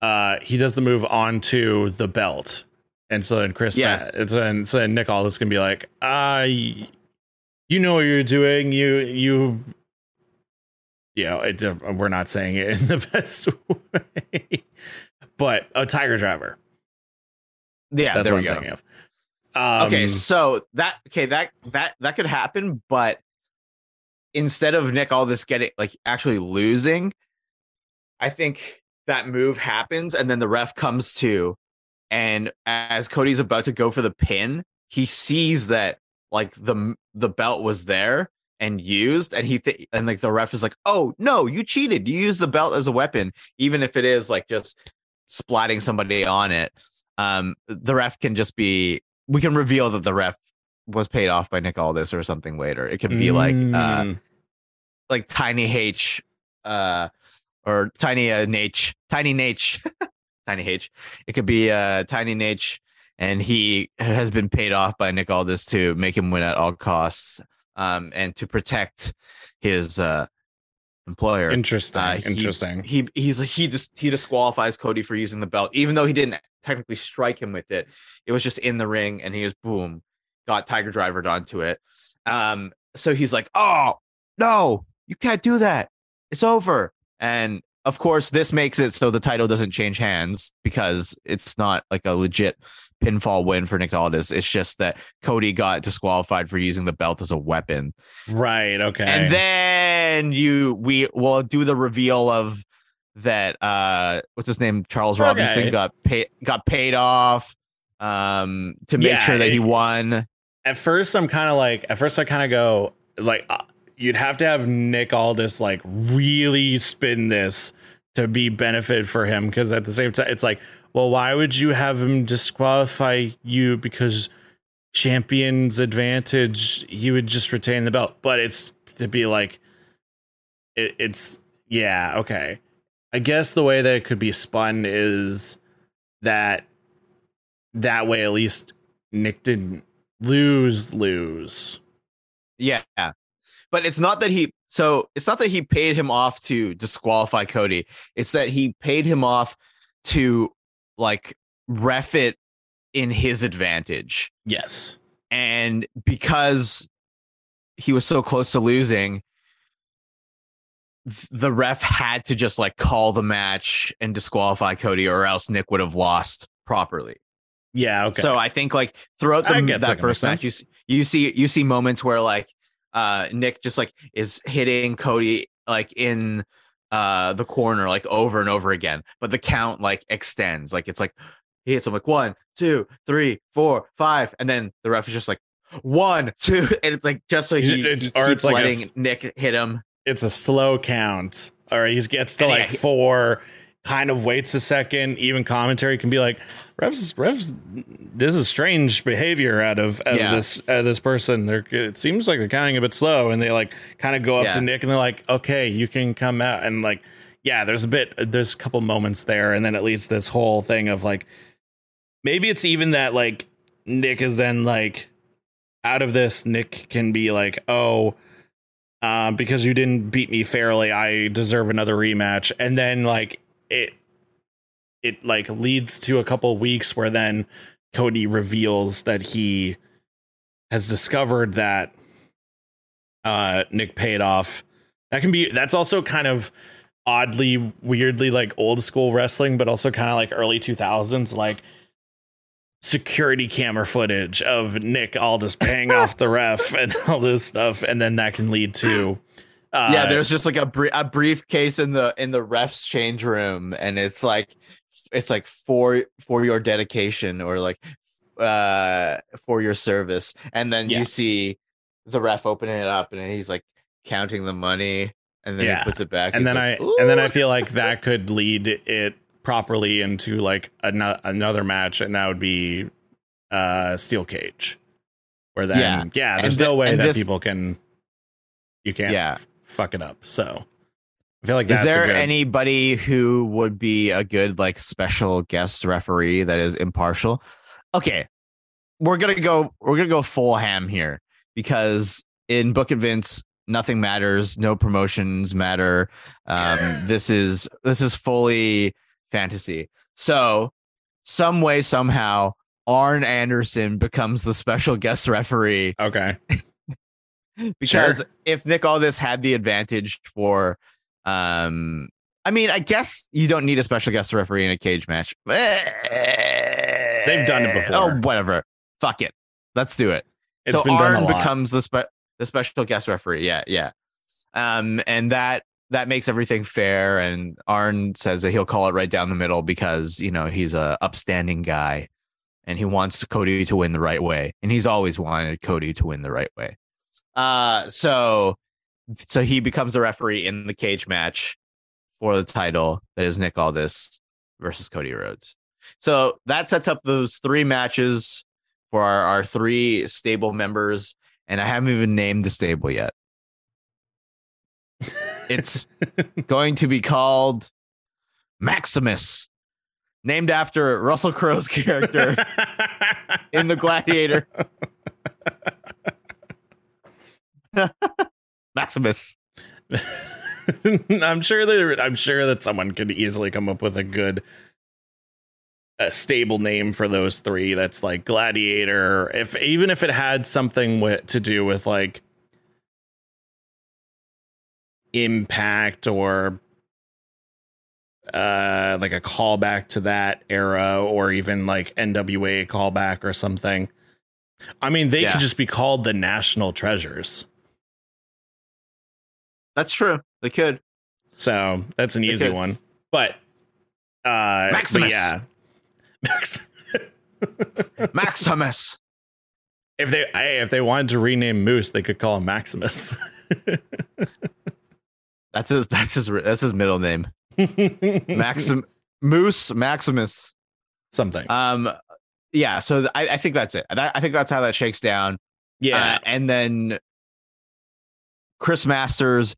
uh he does the move onto the belt and so then chris Yes. and so then, so then nick gonna be like uh you know what you're doing you you you know it, uh, we're not saying it in the best way but a tiger driver Yeah, that's what i'm go. thinking of um, okay so that okay that that that could happen but instead of Nick Aldis getting like actually losing I think that move happens, and then the ref comes to, and as Cody's about to go for the pin, he sees that like the the belt was there and used, and he th- and like the ref is like, "Oh no, you cheated! You used the belt as a weapon, even if it is like just splatting somebody on it." Um, the ref can just be. We can reveal that the ref was paid off by Nick Aldis or something later. It could be like uh Mm. like Tiny H uh or Tiny uh, Nate Tiny Nate Tiny H. It could be uh Tiny Nate and he has been paid off by Nick Aldis to make him win at all costs um and to protect his uh employer. interesting. Uh, he- interesting. He he's he just he disqualifies Cody for using the belt, even though he didn't technically strike him with it. It was just in the ring, and he was boom, got Tiger Drivered onto it. Um, so he's like, "Oh no, you can't do that. It's over." And of course, this makes it so the title doesn't change hands because it's not like a legit pinfall win for Nick Aldis. It's just that Cody got disqualified for using the belt as a weapon. right. Okay. And then you we will do the reveal of that uh what's his name Charles Okay. Robinson got paid got paid off um to make Yeah, sure that he won. at first I'm kind of like at first I kind of go like uh, you'd have to have Nick Aldis like really spin this to be benefit for him because at the same time it's like well why would you have him disqualify you because champion's advantage he would just retain the belt but it's to be like it, it's yeah okay I guess the way that it could be spun is that that way at least Nick didn't lose lose. Yeah. But it's not that he so it's not that he paid him off to disqualify Cody. It's that he paid him off to like ref it in his advantage. Yes. and because he was so close to losing the ref had to just like call the match and disqualify Cody or else Nick would have lost properly. Yeah. Okay. So I think like throughout the, that that first match you, you see you see moments where like uh Nick just like is hitting Cody like in uh the corner like over and over again but the count like extends like it's like he hits him like one two three four five and then the ref is just like one two and it's like just so he, It's- he keeps like letting s- Nick hit him it's a slow count, or he gets to And like yeah, four, kind of waits a second. Even commentary can be like, "Refs, refs, this is strange behavior out of out Yeah. of this out of this person. They're it seems like they're counting a bit slow." And they like kind of go up Yeah. to Nick and they're like, "Okay, you can come out." And like, yeah, there's a bit, there's a couple moments there, and then it leads this whole thing of like, maybe it's even that like Nick is then like out of this, Nick can be like, oh, uh, because you didn't beat me fairly, I deserve another rematch. And then like it it like leads to a couple weeks where then Cody reveals that he has discovered that uh Nick paid off. That can be that's also kind of oddly weirdly like old school wrestling, but also kind of like early 2000s like security camera footage of Nick all Aldis paying off the ref and all this stuff, and then that can lead to uh, yeah there's just like a, br- a briefcase in the in the refs change room and it's like it's like for for your dedication or like uh for your service and then Yeah. you see the ref opening it up and he's like counting the money and then Yeah. he puts it back and then like, I and then I feel like that could lead it properly into like ano- another match, and that would be uh steel cage, where then yeah, Yeah. there's And no thi- way that this- people can you can't Yeah. f- fuck it up. So I feel like is there a good, anybody who would be a good like special guest referee that is impartial okay we're gonna go we're gonna go full ham here because in Book of Vince nothing matters no promotions matter um this is this is fully fantasy so some way somehow arn anderson becomes the special guest referee okay? because Sure. if Nick Aldis had the advantage for um I mean, I guess you don't need a special guest referee in a cage match. They've done it before. Oh, whatever. Fuck it. Let's do it. It's so been done Arn becomes the spe- the special guest referee. Yeah, yeah. Um, and that that makes everything fair. And Arn says that he'll call it right down the middle because you know he's a upstanding guy, and he wants Cody to win the right way, and he's always wanted Cody to win the right way. Uh, so so he becomes the referee in the cage match for the title that is Nick Aldis versus Cody Rhodes. So that sets up those three matches for our, our three stable members, and I haven't even named the stable yet. It's going to be called Maximus, named after Russell Crowe's character in The Gladiator. Maximus. I'm sure that I'm sure that someone could easily come up with a good a stable name for those three that's like gladiator if even if it had something with to do with like impact or uh like a callback to that era or even like NWA callback or something. I mean, they Yeah. could just be called the national treasures. That's true. They could. So that's an They easy could. one. But uh but Maximus. yeah. Max Maximus. if they hey, if they wanted to rename Moose, they could call him Maximus. That's his. That's his. That's his middle name. Maxim Moose Maximus. Something. Um, yeah. So th- I, I think that's it. I, I think that's how that shakes down. yeah. Uh, and then Chris Masters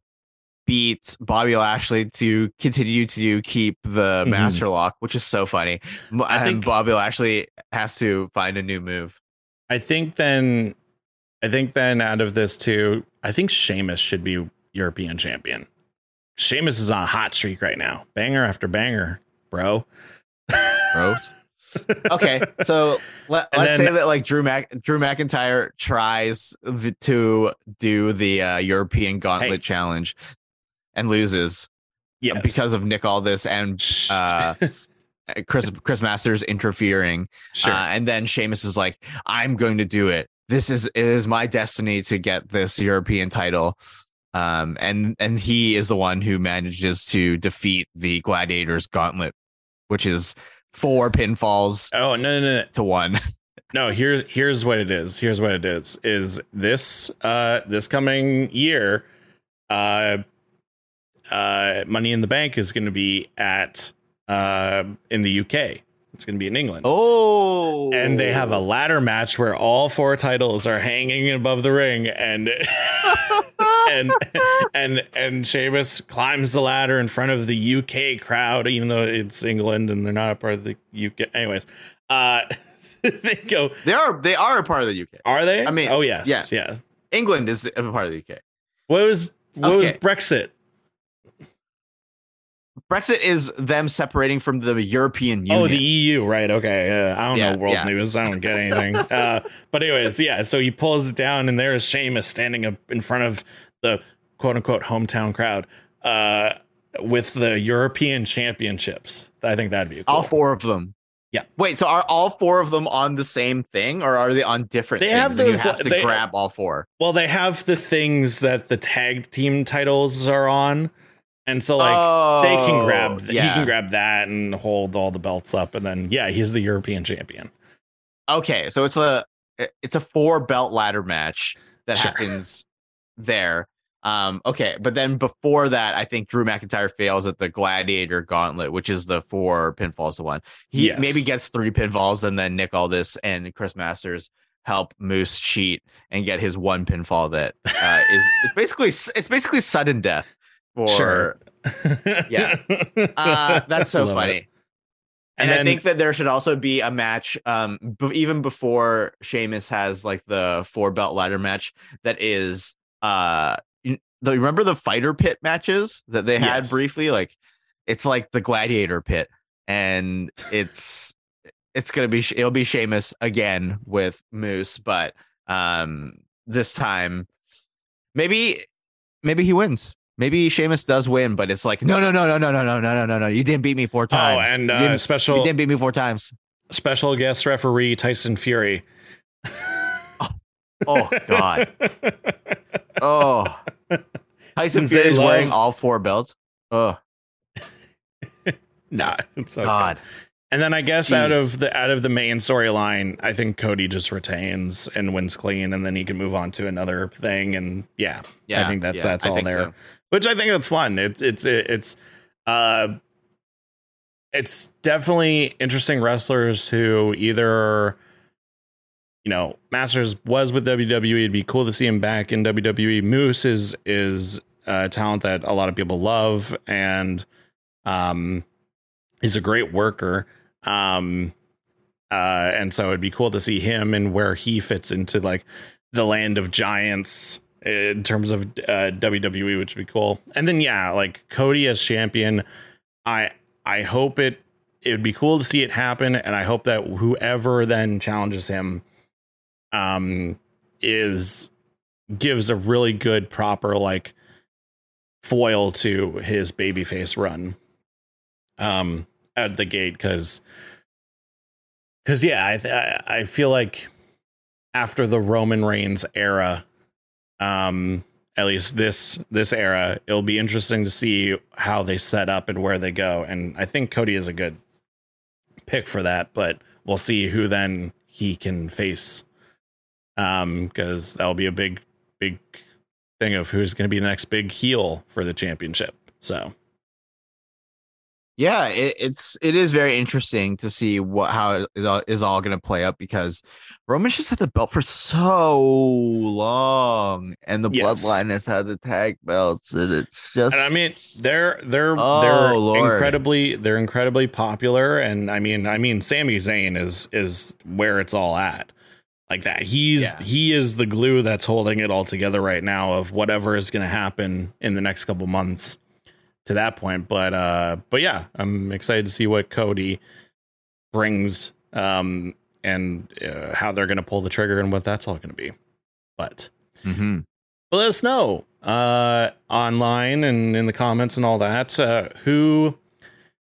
beat Bobby Lashley to continue to keep the Mhm. Master Lock, which is so funny. M- I and think- Bobby Lashley has to find a new move. I think then I think then out of this too, I think Sheamus should be European champion. Sheamus is on a hot streak right now. Banger after banger, bro. Rose. okay, so let, let's then- say that like Drew Mac Drew McIntyre tries the, to do the uh, European Gauntlet Hey. Challenge and loses Yes. because of Nick Aldis and uh, Chris Chris Masters interfering. sure. Uh, and then Sheamus is like, "I'm going to do it. This is it is my destiny to get this European title." Um, and and he is the one who manages to defeat the Gladiators Gauntlet, which is four pinfalls oh no no no to one. no here's here's what it is here's what it is is this uh this coming year uh uh money in the bank is going to be at uh in the uk it's going to be in england. Oh, and they have a ladder match where all four titles are hanging above the ring and and and and Sheamus climbs the ladder in front of the UK crowd even though it's England and they're not a part of the UK anyways uh they go they are they are a part of the UK. are they? I mean, oh yes yeah. yeah. England is a part of the UK. what was what was Brexit Brexit is them separating from the European Union. Oh, the EU, right? Okay, uh, I don't Yeah, know world yeah. news. I don't get anything. uh, but anyways, yeah. So he pulls it down, and there's Sheamus standing up in front of the quote unquote hometown crowd uh, with the European Championships. I think that'd be cool. all four of them. Yeah. Wait, so are all four of them on the same thing, or are they on different? They things have those, have to they- grab all four. Well, they have the things that the tag team titles are on, and so like they can Oh, grab th- he can grab that and hold all the belts up, and then yeah, he's the European champion. Okay, so it's a it's a four belt ladder match that Sure. happens there. Um, okay, but then before that, I think Drew McIntyre fails at the Gladiator Gauntlet, which is the four pinfalls to one. He Yes. maybe gets three pinfalls, and then Nick Aldis and Chris Masters help Moose cheat and get his one pinfall that uh, is it's basically it's basically sudden death for Sure. Yeah. uh, that's so Love funny. it. And, And I think that there should also be a match, um, b- even before Sheamus has like the four belt ladder match that is, uh, you, the, remember the fighter pit matches that they had Yes. briefly? Like, it's like the gladiator pit, and it's it's gonna be it'll be Sheamus again with Moose, but um, this time maybe maybe he wins. Maybe Sheamus does win, but it's like no, no, no, no, no, no, no, no, no, no, no. You didn't beat me four Oh, times. Oh, and you, uh, didn't, you didn't beat me four times. special guest referee Tyson Fury. Oh God. Oh, Tyson Fury is wearing all four belts. Oh Nah, it's okay. God. And then I guess out of the out of the main storyline, I think Cody just retains and wins clean, and then he can move on to another thing. And yeah, Yeah, I think that's yeah, that's I all there. so. Which I think that's fun. It's it's it's uh it's definitely interesting wrestlers who either you know Masters was with WWE. It'd be cool to see him back in WWE. Moose is is a talent that a lot of people love, and um, he's a great worker. Um, uh, and so it'd be cool to see him and where he fits into like the land of giants in terms of uh, WWE, which would be cool. And then yeah, like Cody as champion, I I hope it it would be cool to see it happen, and I hope that whoever then challenges him, um, is gives a really good proper like foil to his babyface run, um, at the gate because because yeah, I, I feel like after the Roman Reigns era, um, at least this this era, it'll be interesting to see how they set up and where they go. And I think Cody is a good pick for that, but we'll see who then he can face. Um, because that'll be a big, big thing of who's going to be the next big heel for the championship. So Yeah, it, it's it is very interesting to see what how it is all, is all going to play up because Roman's just had the belt for so long, and the Yes. Bloodline has had the tag belts, and it's just. And I mean, they're they're Oh, they're Lord. incredibly they're incredibly popular, and I mean, I mean, Sami Zayn is is where it's all at, like that. He's Yeah. he is the glue that's holding it all together right now of whatever is going to happen in the next couple months to that point. But uh, but yeah, I'm excited to see what Cody brings, um, and uh, how they're going to pull the trigger and what that's all going to be. But Mhm. but let us know uh online and in the comments and all that uh who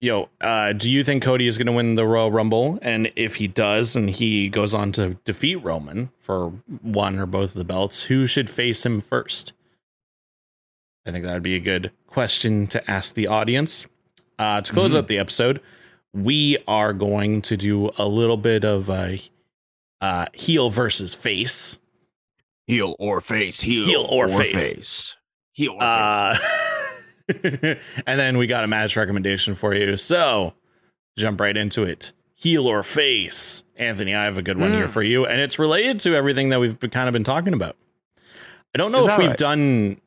you know uh do you think cody is going to win the royal rumble and if he does and he goes on to defeat roman for one or both of the belts who should face him first i think that would be a good question to ask the audience uh to close Mhm. out the episode we are going to do a little bit of a uh heel versus face heel or face, heel, Heel or face. heel or face. Uh, and then we got a match recommendation for you. So jump right into it. Heel or face. Anthony, I have a good one here Mm. for you. And it's related to everything that we've been, kind of been talking about. I don't know Is if we've right? done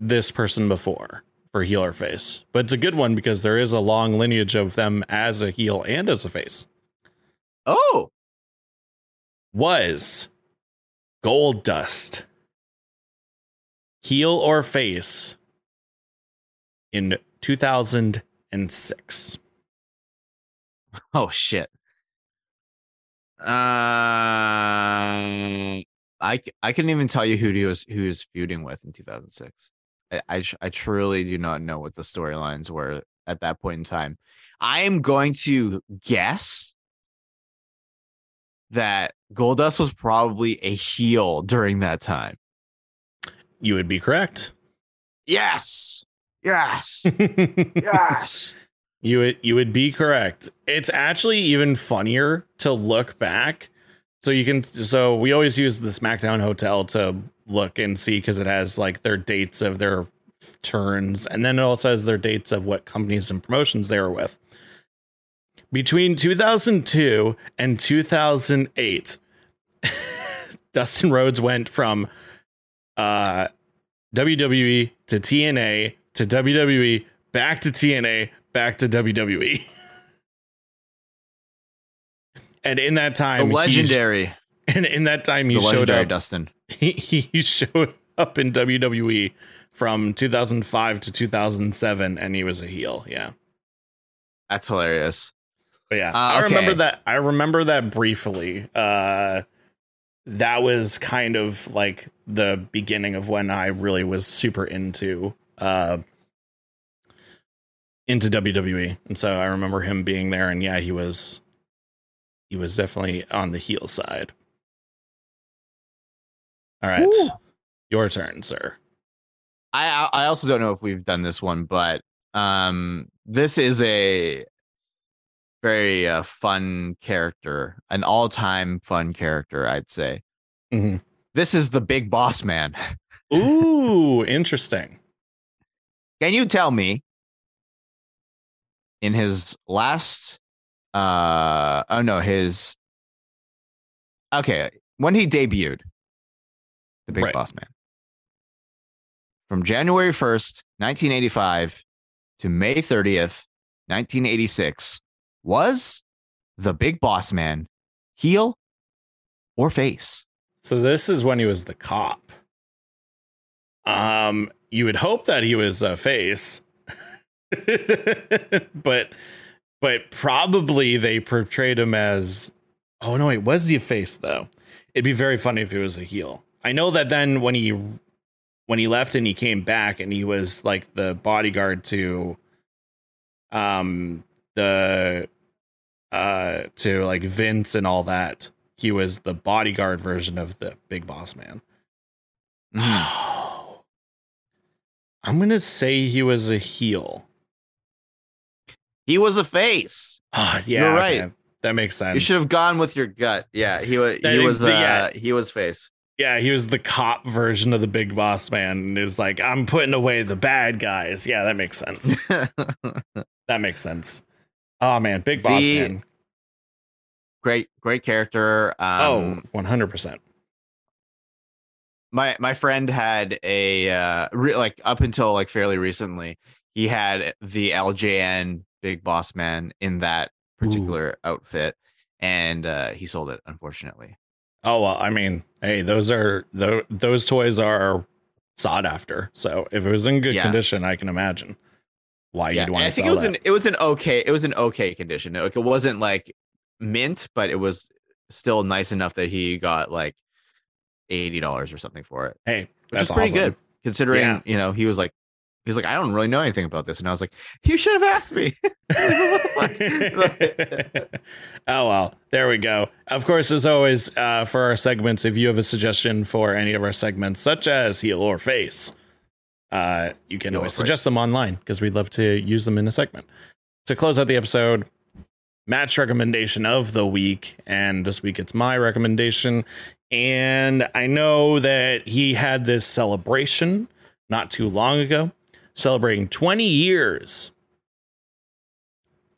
this person before for heel or face, but it's a good one because there is a long lineage of them as a heel and as a face. Oh, Was Goldust heel or face in 2006? oh shit. Uh, I I couldn't even tell you who he was who he was feuding with in 2006. I I, I truly do not know what the storylines were at that point in time. I am going to guess that Goldust was probably a heel during that time. You would be correct. Yes. Yes. Yes. You would you would be correct. It's actually even funnier to look back. So you can so we always use the SmackDown Hotel to look and see because it has like their dates of their turns and then it also has their dates of what companies and promotions they were with. Between 2002 and 2008, Dustin Rhodes went from uh WWE to TNA to WWE back to TNA back to WWE. and in that The time, he- legendary, and in that time, he the showed up. Dustin. He, he showed up in WWE from 2005 to 2007, and he was a heel. Yeah, That's hilarious. but yeah, Uh, I remember that. I remember that briefly. Uh, that was kind of like the beginning of when I really was super into uh into WWE. And so I remember him being there and yeah, he was he was definitely on the heel side. All right. Woo. Your turn, sir. I I also don't know if we've done this one, but um, this is a very uh, fun character, an all-time fun character, I'd say. Mhm. This is the Big Boss Man. Ooh, interesting. Can you tell me in his last uh oh no, his okay, when he debuted the Big Right. Boss Man. From January 1st, 1985 to May 30th, 1986 was the Big Boss Man heel or face? So this is when he was the cop. Um, you would hope that he was a face, but but probably they portrayed him as. Oh no, it was he a face though? It'd be very funny if he was a heel. I know that then when he when he left and he came back and he was like the bodyguard to um the uh to like Vince and all that. He was the bodyguard version of the big boss man. Mhm. I'm gonna say he was a heel. He was a face. Ah, yeah, You're right. okay. That makes sense. You should have gone with your gut. Yeah, he was. He was. Uh, yeah. He was face. Yeah, he was the cop version of the big boss man. And it was like, I'm putting away the bad guys. Yeah, that makes sense. that makes sense. Oh man, big boss The- man. great, great character. Um, oh, 100%. my my friend had a uh re- like up until like fairly recently he had the ljn big boss man in that particular outfit and uh he sold it unfortunately Oh, well, I mean, hey, those are tho- those toys are sought after. So if it was in good Yeah. condition, I can imagine why yeah you'd and want i think sell it was that. an it was an okay it was an okay condition like it wasn't like mint but it was still nice enough that he got like $80 or something for it hey, that's pretty awesome. good considering Yeah. you know he was like he was like i don't really know anything about this and i was like you should have asked me What the fuck? oh well, there we go. Of course, as always, uh, for our segments, if you have a suggestion for any of our segments, such as heel or face, uh, you can Heel always suggest them online because we'd love to use them in a segment. To close out the episode, match recommendation of the week, and this week it's my recommendation. And I know that he had this celebration not too long ago, celebrating 20 years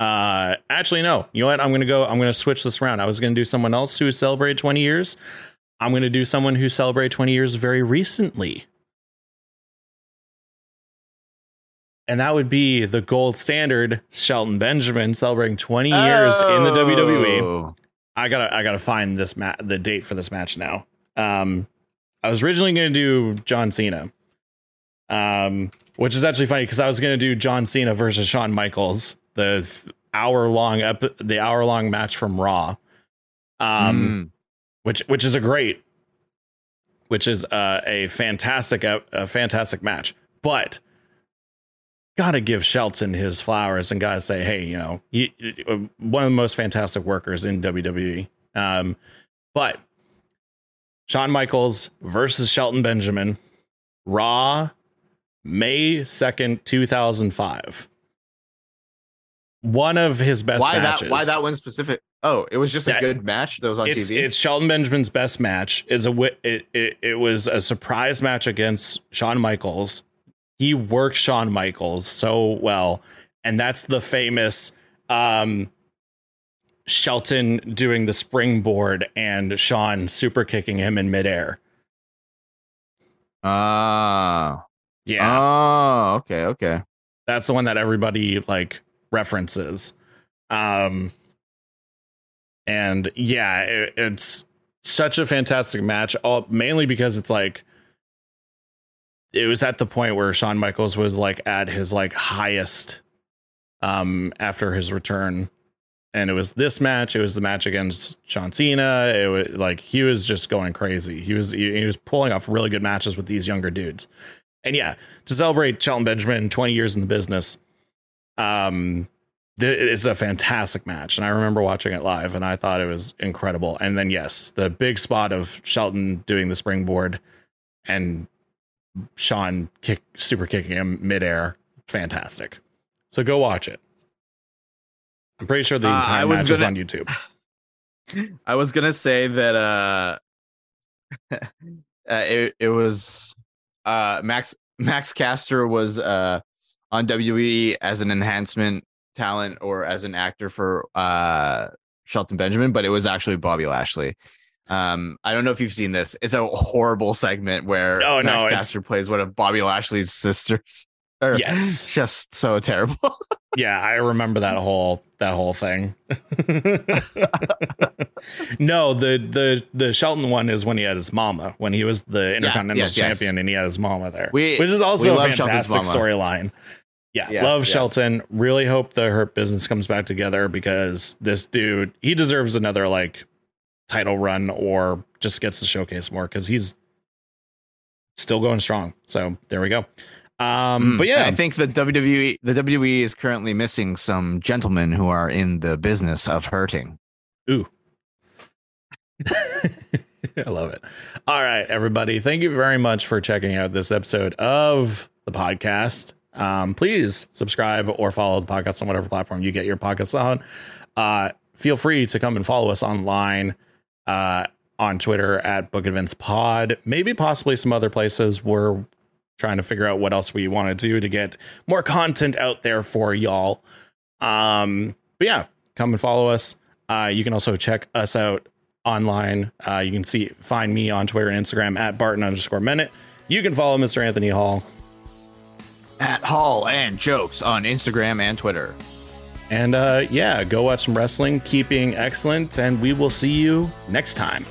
uh, actually, no. You know what? I'm gonna go. I'm gonna switch this around. I was gonna do someone else who celebrated 20 years. I'm gonna do someone who celebrated 20 years very recently, and that would be the gold standard Shelton Benjamin celebrating 20 years in the WWE. Oh. I gotta I gotta find this ma- the date for this match now. Um, I was originally gonna do John Cena, um, which is actually funny because I was gonna do John Cena versus Shawn Michaels, the hour long ep- the hour long match from Raw, um, Mm. which which is a great, which is uh, a fantastic a, a fantastic match, but. Gotta give Shelton his flowers and gotta say, hey, you know, he, uh, one of the most fantastic workers in WWE. Um, but Shawn Michaels versus Shelton Benjamin, Raw, May 2nd, 2005. One of his best why matches. that? Why that one specific? Oh, it was just a Yeah. good match that was on it's, TV. it's Shelton Benjamin's best match. It's a it, it it was a surprise match against Shawn Michaels. He worked Shawn Michaels so well, and that's the famous um, Shelton doing the springboard and Shawn super kicking him in midair. Ah. Yeah, Oh, okay, okay. that's the one that everybody like references. Um, and yeah, it, it's such a fantastic match. All mainly because it's like it was at the point where Shawn Michaels was like at his like highest um after his return. And it was this match. It was the match against John Cena. It was like he was just going crazy. He was he, he was pulling off really good matches with these younger dudes. And yeah, to celebrate Shelton Benjamin 20 years in the business, um, th- it's a fantastic match. And I remember watching it live and I thought it was incredible. And then, yes, the big spot of Shelton doing the springboard and Shawn kick super kicking him midair. Fantastic. So go watch it. I'm pretty sure the Uh, entire was match is gonna- on YouTube. I was gonna say that uh, uh it it was uh Max Max Caster was uh on WWE as an enhancement talent or as an actor for uh Shelton Benjamin, but it was actually Bobby Lashley. Um, I don't know if you've seen this. It's a horrible segment where Oh, no, Max Caster plays one of Bobby Lashley's sisters. Or- Yes. just so terrible. Yeah, I remember that whole that whole thing. no, the the the Shelton one is when he had his mama, when he was the Intercontinental yes, yes. Champion and he had his mama there. We- which is also a fantastic storyline. Yeah, Yes, love yes. Shelton. Really hope the Hurt business comes back together because this dude, he deserves another like title run or just gets to showcase more because he's still going strong. So there we go. Um, Mm, but yeah, I think the WWE the WWE is currently missing some gentlemen who are in the business of hurting. Ooh. I love it. All right, everybody. Thank you very much for checking out this episode of the podcast. Um, please subscribe or follow the podcast on whatever platform you get your podcasts on. Uh, feel free to come and follow us online uh, on Twitter at Book of Vince Pod. Maybe possibly some other places. We're trying to figure out what else we want to do to get more content out there for y'all. Um, but yeah, come and follow us. Uh, you can also check us out online. Uh, you can see find me on Twitter and Instagram at Barton underscore minute. You can follow Mr. Anthony Hall. At Hall and Jokes on Instagram and Twitter. And uh, yeah, go watch some wrestling, keep being excellent, and we will see you next time.